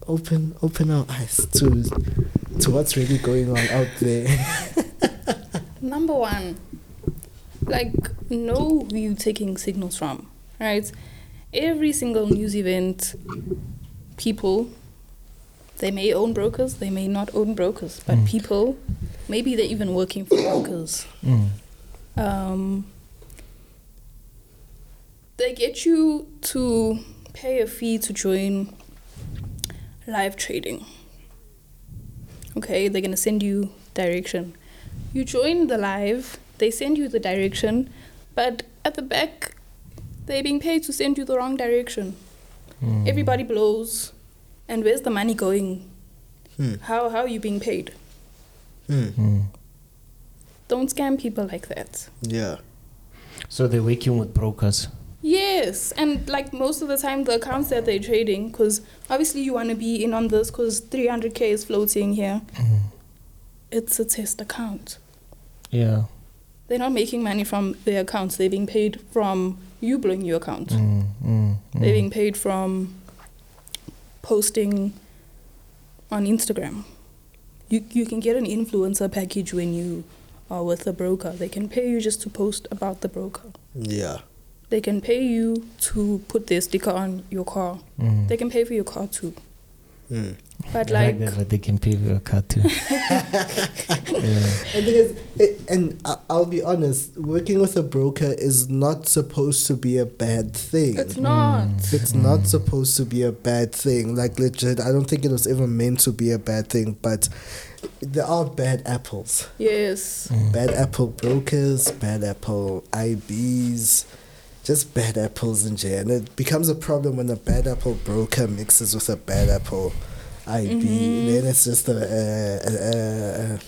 open open our eyes to to what's really going on out there
Number one, like know who you're taking signals from, right? Every single news event, people, they may own brokers, they may not own brokers, but
Mm.
people, maybe they're even working for brokers.
Mm.
Um, they get you to pay a fee to join live trading. Okay, they're gonna send you direction. You join the live, they send you the direction, but at the back, they're being paid to send you the wrong direction.
Mm.
Everybody blows, And where's the money going?
Hmm.
How how are you being paid?
Hmm.
Mm.
Don't scam people like that.
Yeah.
So they're working with brokers.
Yes, and like most of the time, the accounts that they're trading, because obviously you want to be in on this, because 300k is floating here.
Mm.
It's a test account.
Yeah.
They're not making money from their accounts. They're being paid from you blowing your account.
Mm. Mm.
They're
Mm.
being paid from posting on Instagram. You you can get an influencer package when you are with a broker. They can pay you just to post about the broker.
Yeah.
They can pay you to put their sticker on your car.
Mm.
They can pay for your car too.
Hmm.
But
I
like,
that, but they can pay for your car too. yeah.
And because, it, and I- I'll be honest, working with a broker is not supposed to be a bad thing.
it's not.
It's not supposed to be a bad thing. Like legit, I don't think it was ever meant to be a bad thing. But there are bad apples.
Yes.
Mm.
Bad apple brokers, bad apple IBs, just bad apples in jail. And it becomes a problem when a bad apple broker mixes with a bad apple IB.
Mhm.
Then it's just a, a,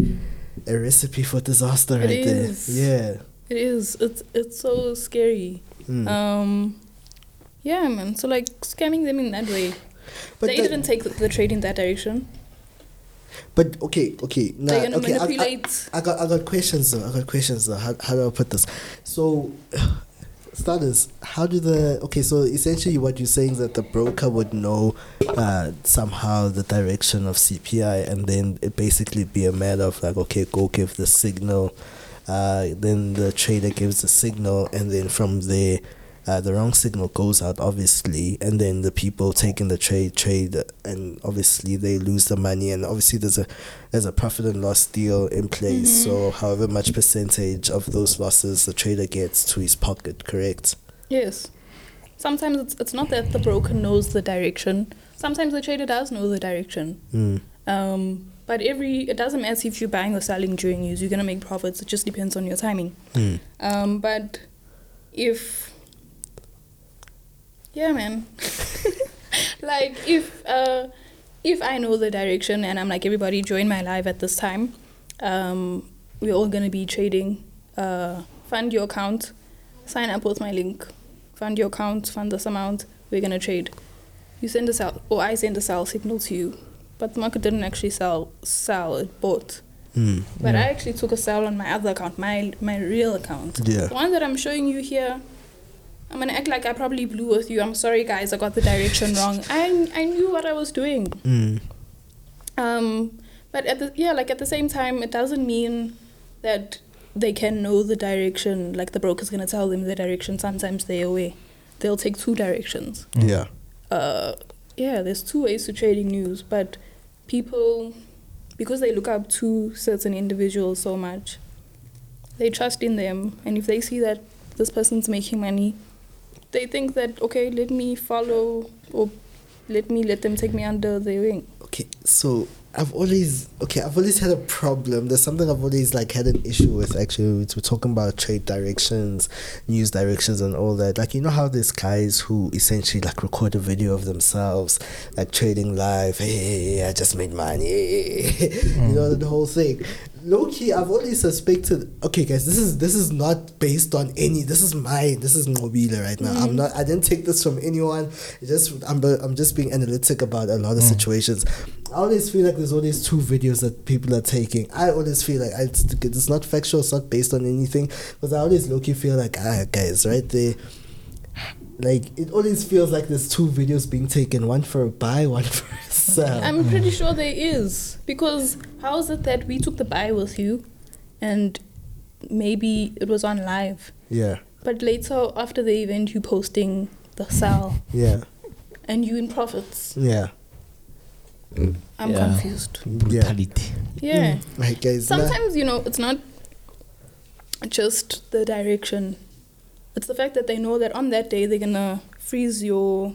a, a, recipe for disaster
It
right
is.
there.
It is. It's it's so scary.
Yeah. Mm.
Um, yeah, man. So like scamming them in that way.
but
they
that-
didn't take the, trade in that direction.
But okay, okay. Nah,
They're gonna
okay, I- I- I got I got questions though. I got questions though. How how do I put this? So starters, how do the okay, so essentially what you're saying is that the broker would know uh somehow the direction of CPI and then it basically be a matter of like, okay, go give the signal, uh then the trader gives the signal and then from there uh, the wrong signal goes out obviously and then the people taking the trade trade and obviously they lose the money and obviously there's a there's a profit and loss deal in place
Mhm.
so however much percentage of those losses the trader gets to his pocket correct
Yes. Sometimes it's it's not that the broker knows the direction. Sometimes the trader does know the direction.
mm.
Um, but every it doesn't matter if you're buying or selling during use. You're gonna make profits. It just depends on your timing.
Mm.
Um, but if yeah, man, like if uh, if I know the direction and I'm like everybody join my live at this time, um, we're all gonna be trading. Uh, fund your account, sign up with my link, fund your account, fund this amount. We're gonna trade. You send a sell, or I send a sell signal to you, but the market didn't actually sell. Sell it bought.
Mm.
But
Yeah.
I actually took a sell on my other account, my my real account.
Yeah.
The one that I'm showing you here, I'm gonna act like I probably blew with you. I'm sorry, guys. I got the direction wrong. I I knew what I was doing.
Mm.
Um, but at the yeah, like at the same time, it doesn't mean that they can know the direction. Like the broker's gonna tell them the direction. Sometimes they're away. They'll take two directions.
yeah
Uh, yeah, there's two ways to trading news, but people, because they look up to certain individuals so much, they trust in them, and if they see that this person's making money, they think that okay, let me follow or let me let them take me under their wing.
okay so I've always okay. I've always had a problem. There's something I've always like had an issue with. Actually, we're talking about trade directions, news directions, and all that. Like you know how there's guys who essentially like record a video of themselves, like trading live. Hey, I just made money. you know mm. the whole thing. Low key, I've always suspected. Okay, guys, this is this is not based on any. This is mine. This is Mobile right now. I'm mm. not. I didn't take this from anyone. It's just I'm. I'm just being analytic about a lot of mm. situations. I always feel like there's always two videos that people are taking. I always feel like I, it's, it's not factual, it's not based on anything. Because I always look, you feel like, ah, guys, right there. Like, it always feels like there's two videos being taken one for a buy, one for a sell.
I'm pretty sure there is because how is it that we took the buy with you, and maybe it was on live,
yeah,
but later after the event you posting the sell
yeah,
and you in profits.
yeah.
I'm
Yeah.
confused.
Brutality.
Yeah.
Like, guys,
Sometimes, you know, it's not just the direction. It's the fact that they know that on that day they're gonna freeze your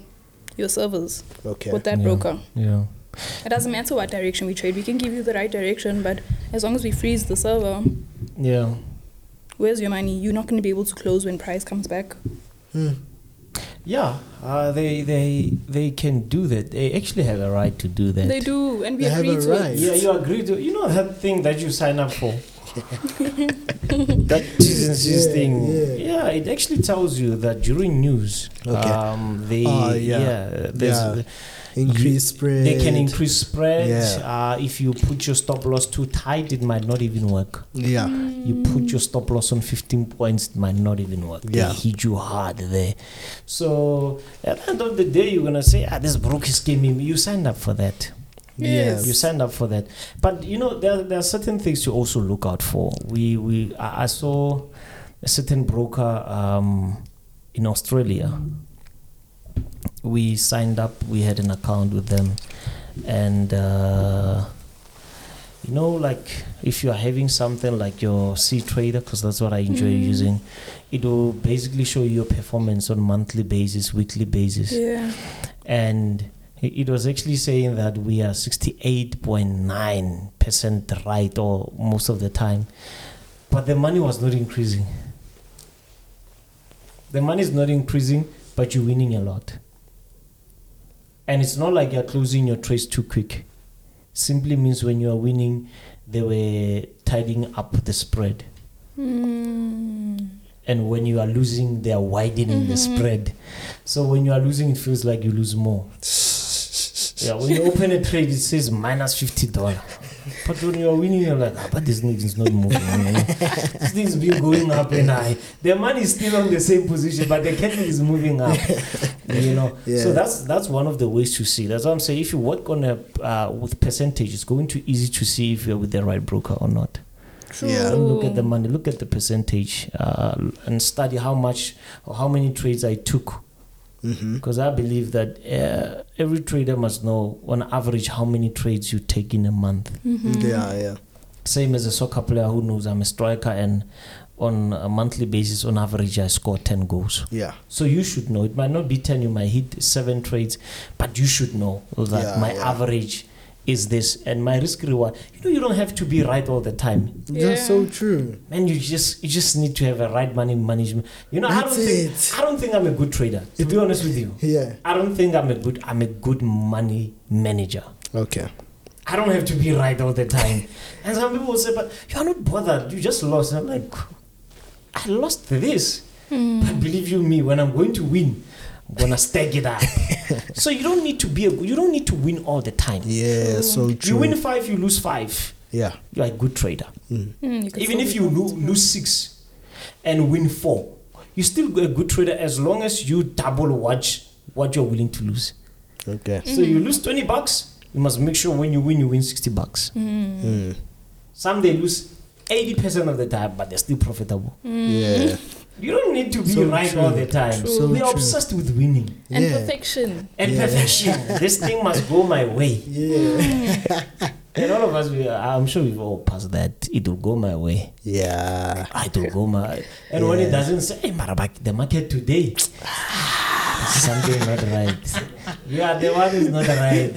your servers
okay.
with that
Yeah.
broker.
Yeah.
It doesn't matter what direction we trade. We can give you the right direction, but as long as we freeze the server,
Yeah.
where's your money? You're not gonna be able to close when price comes back.
Hmm.
Yeah, uh, they they they can do that. They actually have a right to do that.
They do, and we
They have
agree
a
to
right.
it.
Yeah, you agree to. You know that thing that you sign up for. that T's
Yeah,
thing.
yeah.
Yeah. it actually tells you that during news,
Okay.
um, they
Oh, yeah.
yeah, there's,
Yeah. Increase spread.
they can increase spread.
Yeah.
Uh, if you put your stop loss too tight, it might not even work.
Yeah.
You put your stop loss on 15 points, it might not even work.
Yeah.
They hit you hard there. So at the end of the day, you're gonna say, ah, this broker is scamming me. You signed up for that.
Yes.
You signed up for that. But you know, there, there are certain things to also look out for. We we I I saw a certain broker um, in Australia. We signed up. We had an account with them, and uh, you know, like if you are having something like your cTrader, because that's what I enjoy
Mm.
using, it will basically show your performance on monthly basis, weekly basis
Yeah.
and it was actually saying that we are 68.9% right or most of the time but the money was not increasing the money is not increasing but you're winning a lot and it's not like you're closing your trades too quick. Simply means when you are winning they were tidying up the spread.
Mm.
and when you are losing they are widening the
Mhm.
spread. So when you are losing it feels like you lose more. Yeah when you open a trade it says minus 50 dollar but when you are winning you're like ah, but this thing is not moving this thing's been going up and high the money is still on the same position but the candle is moving up you know
Yeah.
so that's that's one of the ways to see that's what i'm saying if you work on a uh, with percentage it's going to easy to see if you're with the right broker or not
True.
Yeah.
don't look at the money look at the percentage uh, and study how much or how many trades i took
Mm-hmm.
because i believe that uh, every trader must know on average how many trades you take in a month
Mhm.
Yeah, yeah.
same as a soccer player who knows i'm a striker and on a monthly basis on average i score 10 goals
Yeah.
so you should know it might not be 10 you might hit 7 trades but you should know that
Yeah,
my
yeah.
average is this and my risk reward you know you don't have to be right all the time
That's so true.
and you just you just need to have a right money management. You know, I
That's
don't think
it.
I don't think I'm a good trader. To
It-
be honest with you,
Yeah.
I don't think I'm a good I'm a good money manager.
Okay.
I don't have to be right all the time. and some people will say, "But you're not bothered. You just lost." And I'm like, I lost this,
Mm.
but believe you me, when I'm going to win, I'm gonna stack it up. so you don't need to be a you don't need to win all the time.
Yeah, so
You win five, you lose five.
Yeah.
You're a good trader.
Mm.
Mm,
even if you lo- lose six and win four, you're still a good trader as long as you double watch what you're willing to lose.
Okay.
So you lose 20 bucks, you must make sure when you win, you win 60 bucks.
Mm.
Mm.
Some they lose 80% of the time, but they're still profitable.
Yeah.
You don't need to be
So
right
true.
all the time.
True.
So
We're
true.
obsessed with winning
And
yeah.
perfection.
and
Yeah.
perfection. this thing must go my way.
Yeah.
And all of us, we, I'm sure we've all passed that. It will go my way.
Yeah.
I will go my. And when it doesn't say, hey, Marabak, the market today, something not right. You are the one is not right.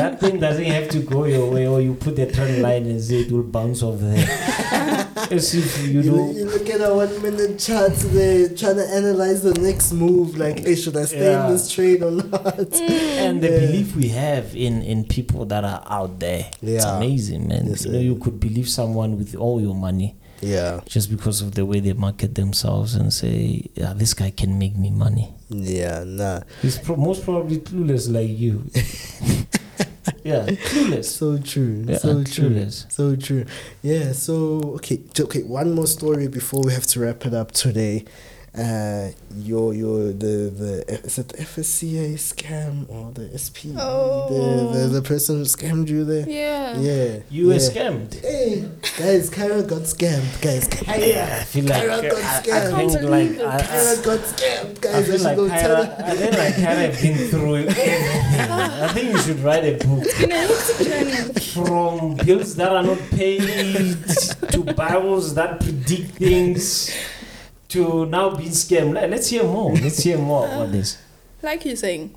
that thing doesn't have to go your way, or you put the trend line and say it will bounce off there. As if you
You,
know.
you look at our one minute charts there, trying to analyze the next move. Like, hey, should I stay
Yeah.
in this trade or not? Mm.
And the
Yeah.
belief we have in, in people that are out there, it's amazing, man.
Yes,
you know, you could believe someone with all your money
Yeah.
just because of the way they market themselves and say, yeah, this guy can make me money.
Yeah, nah.
He's pro- most probably clueless like you. yeah, clueless.
So true.
Yeah,
so true.
clueless.
So true. Yeah, so okay, okay, one more story before we have to wrap it up today. Uh your your the the is it the FSCA scam or the SP?
Oh.
The, the the person who scammed you there?
Yeah.
Yeah.
You were
yeah.
scammed.
Hey, guys, Kyra got scammed, guys. Kyra,
I feel like
Kyra got
I, I
scammed.
think
Can't
like
believe it.
I, I,
Kyra got scammed, guys.
I feel
should
like
go tell
Kyra. I feel like Kyra been through everything. I think you should write a book
Been a hectic journey.
from bills that are not paid to Bibles that predict things to now being scammed. Let- Let's hear more. Let's hear more about this.
Like you're saying,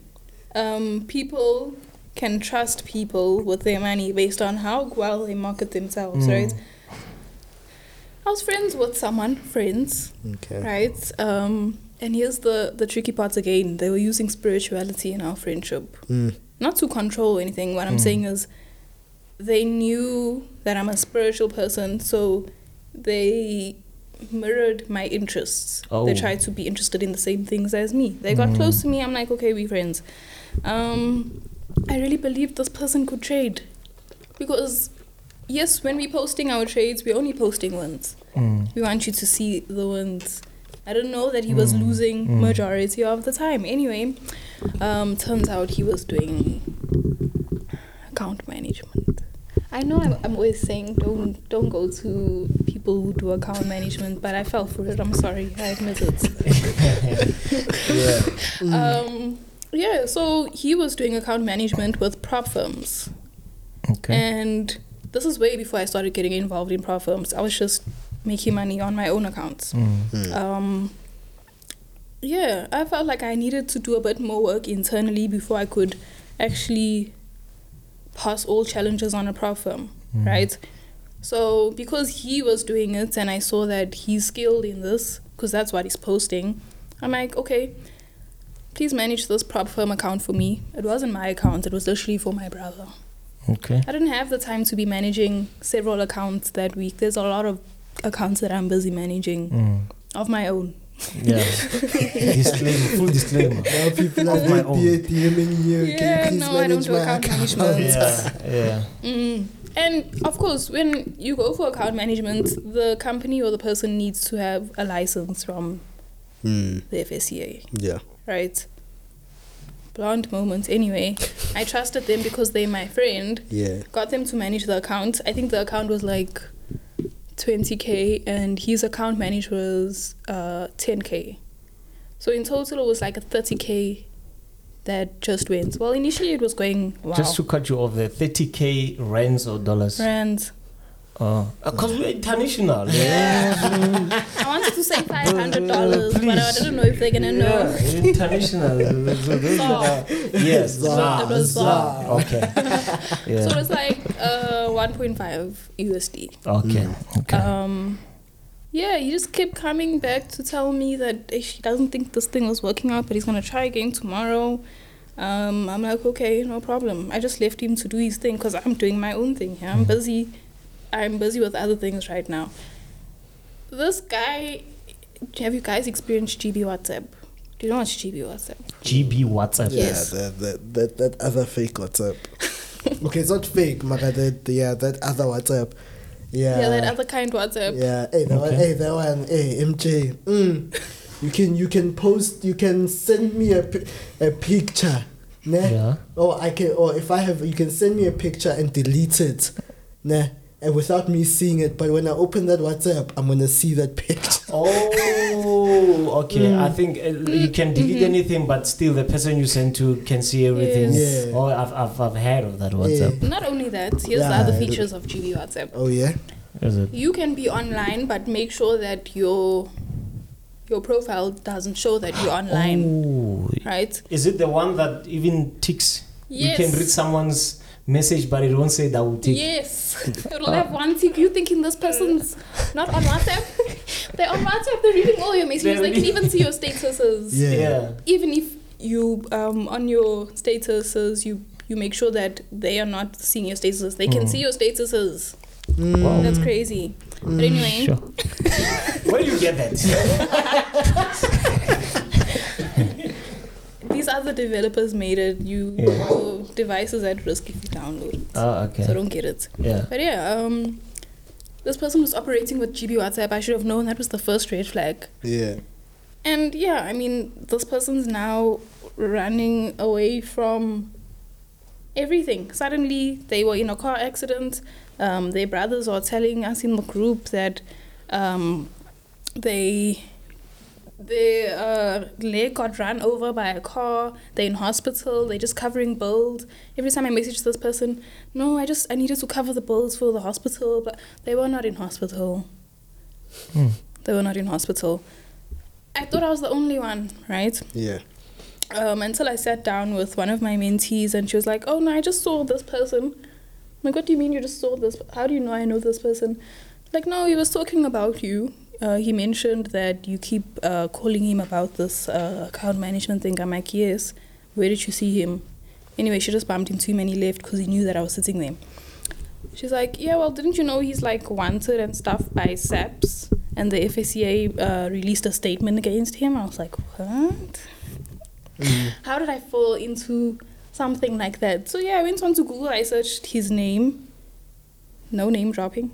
um, people can trust people with their money based on how well they market themselves,
Mm.
right? I was friends with someone, friends,
Okay.
right? Um, and here's the the tricky part again. They were using spirituality in our friendship,
Mm.
not to control anything. What I'm
Mm.
saying is, they knew that I'm a spiritual person, so they mirrored my interests.
Oh.
They tried to be interested in the same things as me. They got
Mm.
close to me. I'm like, okay, we friends. Um, I really believed this person could trade because yes, when we posting our trades, we're only posting ones.
Mm.
We want you to see the ones. I don't know that he was
Mm,
losing
mm.
majority of the time. Anyway, um, turns out he was doing account management. I know I'm, I'm always saying don't don't go to people who do account management, but I fell for it. I'm sorry, I admit it.
yeah.
Mm.
Um, yeah, so he was doing account management with prop firms.
Okay.
And this is way before I started getting involved in prop firms. I was just making money on my own accounts.
Mm.
Mm.
Um, yeah, I felt like I needed to do a bit more work internally before I could actually pass all challenges on a prop firm,
Mm.
right? So because he was doing it and I saw that he's skilled in this, because that's what he's posting, I'm like, okay, please manage this prop firm account for me. It wasn't my account, it was literally for my brother.
Okay.
I didn't have the time to be managing several accounts that week. There's a lot of accounts that I'm busy managing
Mm.
of my own.
Yeah. disclaimer. Full disclaimer.
Now people are
Of my own.
DMing you.
Yeah,
Can you please
no, I don't
manage
do
my
account
account?
management.
Yeah. Yeah.
Mm. And of course, when you go for account management, the company or the person needs to have a license from
Mm.
the FSCA,
Yeah.
right? Blonde moments. Anyway, I trusted them because they're my friend.
Yeah.
Got them to manage the account. I think the account was like 20k, and his account manager was uh, 10k. So in total, it was like a 30k that just went. Well, initially it was going wow.
Just to cut you off there, 30k rands or dollars?
Rands.
Because we're international.
Yeah. I wanted to say five hundred dollars, but I
Please.
didn't know if they're gonna know.
International. So those
Zar.
that are- yes,
Zar.
Zar.
It was Zar.
Okay. Yeah.
So it's like uh, one point five USD.
okay. Okay.
Um, yeah, he just kept coming back to tell me that he doesn't think this thing was working out, but he's gonna try again tomorrow. Um, I'm like, okay, no problem. I just left him to do his thing because I'm doing my own thing. here. I'm
Mhm.
busy. I'm busy with other things right now. This guy, have you guys experienced GB WhatsApp? Do you know what's GB WhatsApp?
GB WhatsApp.
Yeah,
Yes.
that, that, that, that other fake WhatsApp. okay, it's not fake, Maka, that, yeah, that other WhatsApp. Yeah.
Yeah, that other kind WhatsApp.
Yeah, hey, that one, hey, that one, hey, MJ. Mm. You can, you can post, you can send me a, a picture, ne?
Yeah.
Or I can, or if I have, you can send me a picture and delete it, ne? And without me seeing it, but when I open that WhatsApp, I'm gonna see that picture.
Oh, okay.
Mm.
I think uh, you can delete
Mhm.
anything, but still the person you send to can see everything.
Yes. Yeah.
Oh, I've, I've, I've heard of that WhatsApp.
Not only that, here's
Yeah,
the other features of GB WhatsApp.
Oh yeah.
Is it?
You can be online, but make sure that your your profile doesn't show that you're online,
Oh,
right?
is it the one that even ticks?
Yes.
You can read someone's message, but it won't say that will tick.
Yes, it'll have one tick. You thinking this person's not on WhatsApp? They're on WhatsApp. They're reading all your messages. They can even see your statuses.
Yeah.
Yeah.
Even if you um on your statuses you you make sure that they are not seeing your statuses. They can
Mm.
see your statuses.
Mm.
Wow.
That's crazy. But anyway,
Sure. Where do you get that?
these other developers made it. You
Yeah.
your device is at risk if you download it.
oh, okay.
So don't get it.
yeah.
But yeah, um, this person was operating with GB WhatsApp. I should have known that was the first red flag.
Yeah.
And yeah, I mean, this person's now running away from everything. Suddenly, they were in a car accident. Um, their brothers are telling us in the group that um, they their uh, leg got run over by a car. They're in hospital. They're just covering bills. Every time I message this person, no, I just I needed to cover the bills for the hospital, but they were not in hospital.
Hmm.
They were not in hospital. I thought I was the only one, right?
Yeah.
Um, until I sat down with one of my mentees and she was like, Oh no, I just saw this person. I'm like, what do you mean you just saw this? How do you know I know this person? Like, no, he was talking about you. Uh, he mentioned that you keep uh, calling him about this uh, account management thing. I'm like, yes. Where did you see him? Anyway, she just bumped into him and he left because he knew that I was sitting there. She's like, yeah, well, didn't you know he's like wanted and stuff by SAPS? And the FSCA uh, released a statement against him. I was like, what?
Mm.
How did I fall into something like that? So yeah, I went on to Google. I searched his name. No name dropping.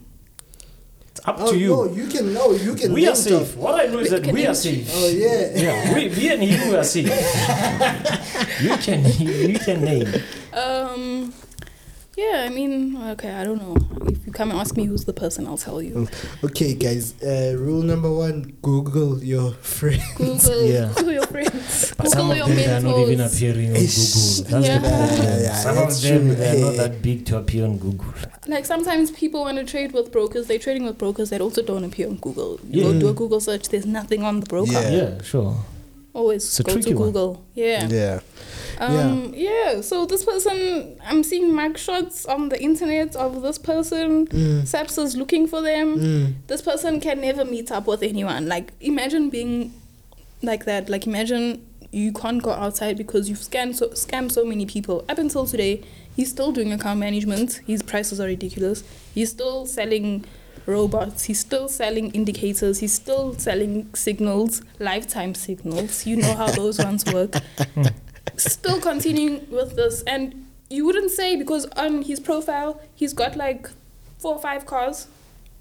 It's up
Oh
to you.
no, you can know. you can.
we are
name
safe.
drop.
What I know is that we are
name-
safe.
Oh yeah.
Yeah, we, we and him we are safe. you can you can name.
Um, yeah, I mean, okay, I don't know. If you come and ask me who's the person, I'll tell you.
Okay, guys. Uh, rule number one: Google your friends.
Google,
Yeah.
Google your friends.
But some
Google
of them they are not even
mentors.
appearing on Google. That's
Yeah.
the problem.
Yeah, yeah,
some of
that's
them
true.
they are not
Hey.
that big to appear on Google.
Like sometimes people want to trade with brokers. They're trading with brokers that also don't appear on Google. You
Yeah.
go do a Google search. There's nothing on the broker.
Yeah.
Yeah, sure.
Always
It's a
go to
tricky one.
Google. Yeah.
Yeah.
Um, yeah. So this person, I'm seeing mugshots on the internet of this person.
Mm.
SAPS is looking for them.
Mm.
this person can never meet up with anyone. Like, imagine being like that. Like, imagine you can't go outside because you've scammed so, scammed so many people. Up until today, he's still doing account management. His prices are ridiculous. He's still selling robots. He's still selling indicators. He's still selling signals, lifetime signals. You know how those ones work. Still continuing with this. And you wouldn't say because on his profile, he's got like four or five cars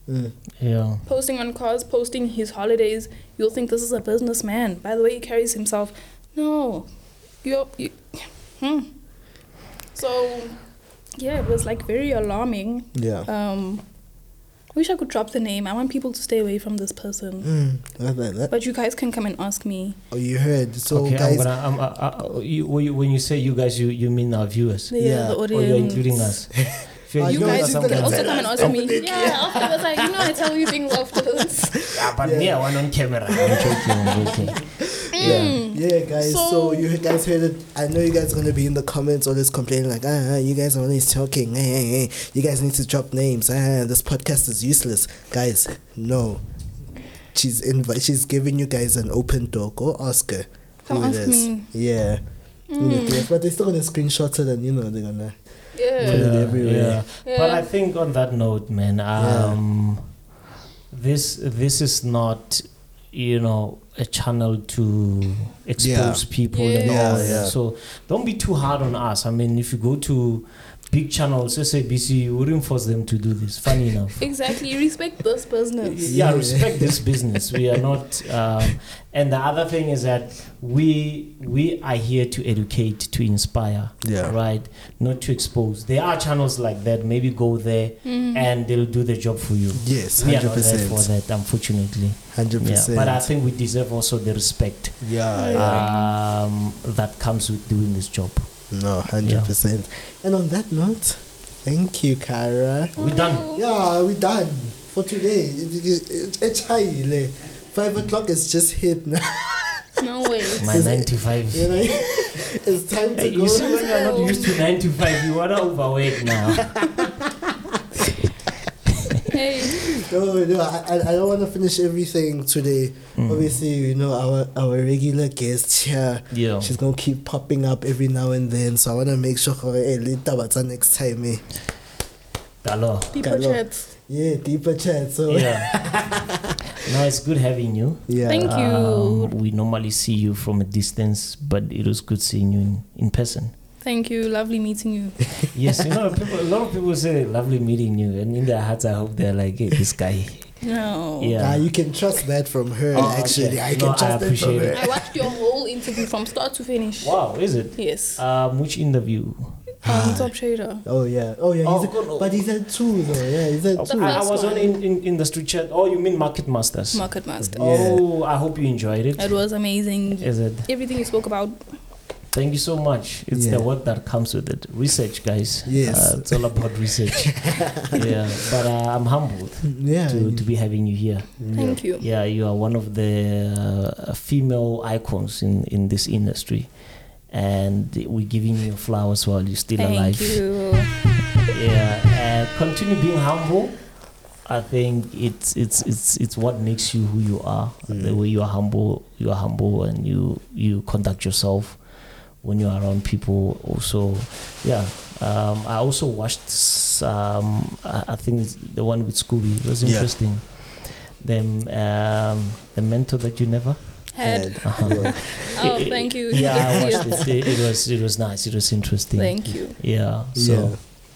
Mm.
Yeah.
posting on cars, posting his holidays, you'll think this is a businessman. By the way he carries himself. No. You're you, hmm. So yeah, it was like very alarming.
Yeah.
Um I wish I could drop the name. I want people to stay away from this person.
Mm. That- that- that-
But you guys can come and ask me.
Oh, you heard. So,
okay,
guys.
I'm gonna. I'm, uh, uh, you, when you- say you guys, you, you mean our viewers,
The,
Yeah.
the
or you're including us? You're
Uh,
You
know
guys
that
can also come and ask me. Yeah, afterwards, like, you know, I tell you things afterwards.
Yeah, but
Yeah.
me, I want on camera. I'm joking. I'm joking.
Mm.
Yeah, guys. So,
So-
you guys heard it. I know you guys are gonna be in the comments always complaining like, ah, you guys are always talking. Hey, hey, hey. You guys need to drop names. Ah, this podcast is useless, guys. No, she's invi- She's giving you guys an open door. Go ask her.
Come
who it
ask
is.
me.
Yeah.
Mm.
Yeah, But they're still gonna screenshot it and you know they're gonna.
Yeah.
Put it everywhere.
Yeah.
But I think on that note, man, um, this this is not, you know, a channel to expose people and all
Yeah,
that.
yeah.
So don't be too hard on us. I mean, if you go to big channels, SABC, you wouldn't force them to do this. Funny enough.
Exactly. Respect this business.
yeah,
Yeah.
respect this business. We are not, um, and the other thing is that we we are here to educate, to inspire,
Yeah.
right? Not to expose. There are channels like that. Maybe go there
Mm.
and they'll do the job for you.
Yes,
We are
hundred
not there for that, unfortunately.
Hundred
Yeah,
percent.
but I think we deserve also the respect
Yeah, yeah.
um, that comes with doing this job.
No, hundred percent. And on that note, thank you, Kyra.
We're done.
Yeah, we done for today. It- it- it- It's high. like, Five o'clock is just hit now.
No way.
My
Is
nine to five.
You know, it's time to
Hey,
go.
you see, when you're not used to nine to five, you wanna overweight now.
Hey.
No, no, I, I I don't want to finish everything today.
Mm.
Obviously, you know our our regular guest here.
Yeah.
She's gonna keep popping up every now and then, so I wanna make sure. Hey, later, what's next time? Eh?
Hello.
Deeper
Hello.
chats.
Yeah, deeper chat. So
Yeah. no, it's good having you.
yeah.
Thank you.
Um, we normally see you from a distance, but it was good seeing you in, in person.
Thank you. Lovely meeting you.
Yes, you know, people, a lot of people say, lovely meeting you. And in their hearts, I hope they're like, hey, this guy.
No.
Yeah.
Ah, you can trust that from her.
Oh,
actually,
okay.
I
No,
can
I
trust that from her.
it.
I watched your whole interview from start to finish.
Wow, is it?
Yes.
Um, which interview?
Um, top trader.
Oh yeah, oh yeah.
Oh,
He's
good.
a, but he's at two though. Yeah, he's at
I,
two.
I
first
was on in, in, in the street chat. Oh, you mean Market Masters?
Market Masters.
Yeah.
Oh, I hope you enjoyed it.
It was amazing.
Is it?
Everything you spoke about.
Thank you so much. It's
Yeah.
the work that comes with it. Research, guys.
Yes.
Uh, it's all about research. yeah. But uh, I'm humbled
Yeah.
to, to be having you here.
Thank you.
Yeah, you are one of the uh, female icons in, in this industry. And we're giving you flowers while you're still
Thank
alive.
you.
Yeah. And continue being humble. I think it's it's it's it's what makes you who you are.
Mm.
The way you are humble, you are humble, and you you conduct yourself when you're around people. Also, yeah. Um, I also watched. s- Um, I, I think it's the one with Scooby. It was
Yeah.
interesting. Them um, the mentor that you never.
Had.
Uh-huh.
Oh, thank you.
Yeah, I watched it. it. It was it was nice. It was interesting.
Thank you.
Yeah. So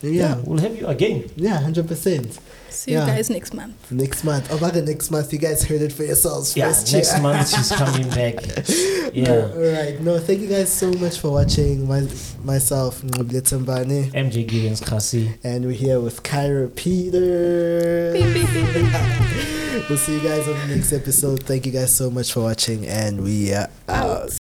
yeah.
yeah,
Yeah.
we'll have you again.
Yeah, hundred percent.
See
Yeah.
you guys next month.
Next month. Oh, the next month. You guys heard it for yourselves.
Yeah,
first.
next month she's coming back. Yeah.
All right. No, thank you guys so much for watching. My, myself, Nqobile Tembane,
MJ Givens Kgasi.
and we're here with Kyra Peter. We'll see you guys on the next episode. Thank you guys so much for watching, and we are out.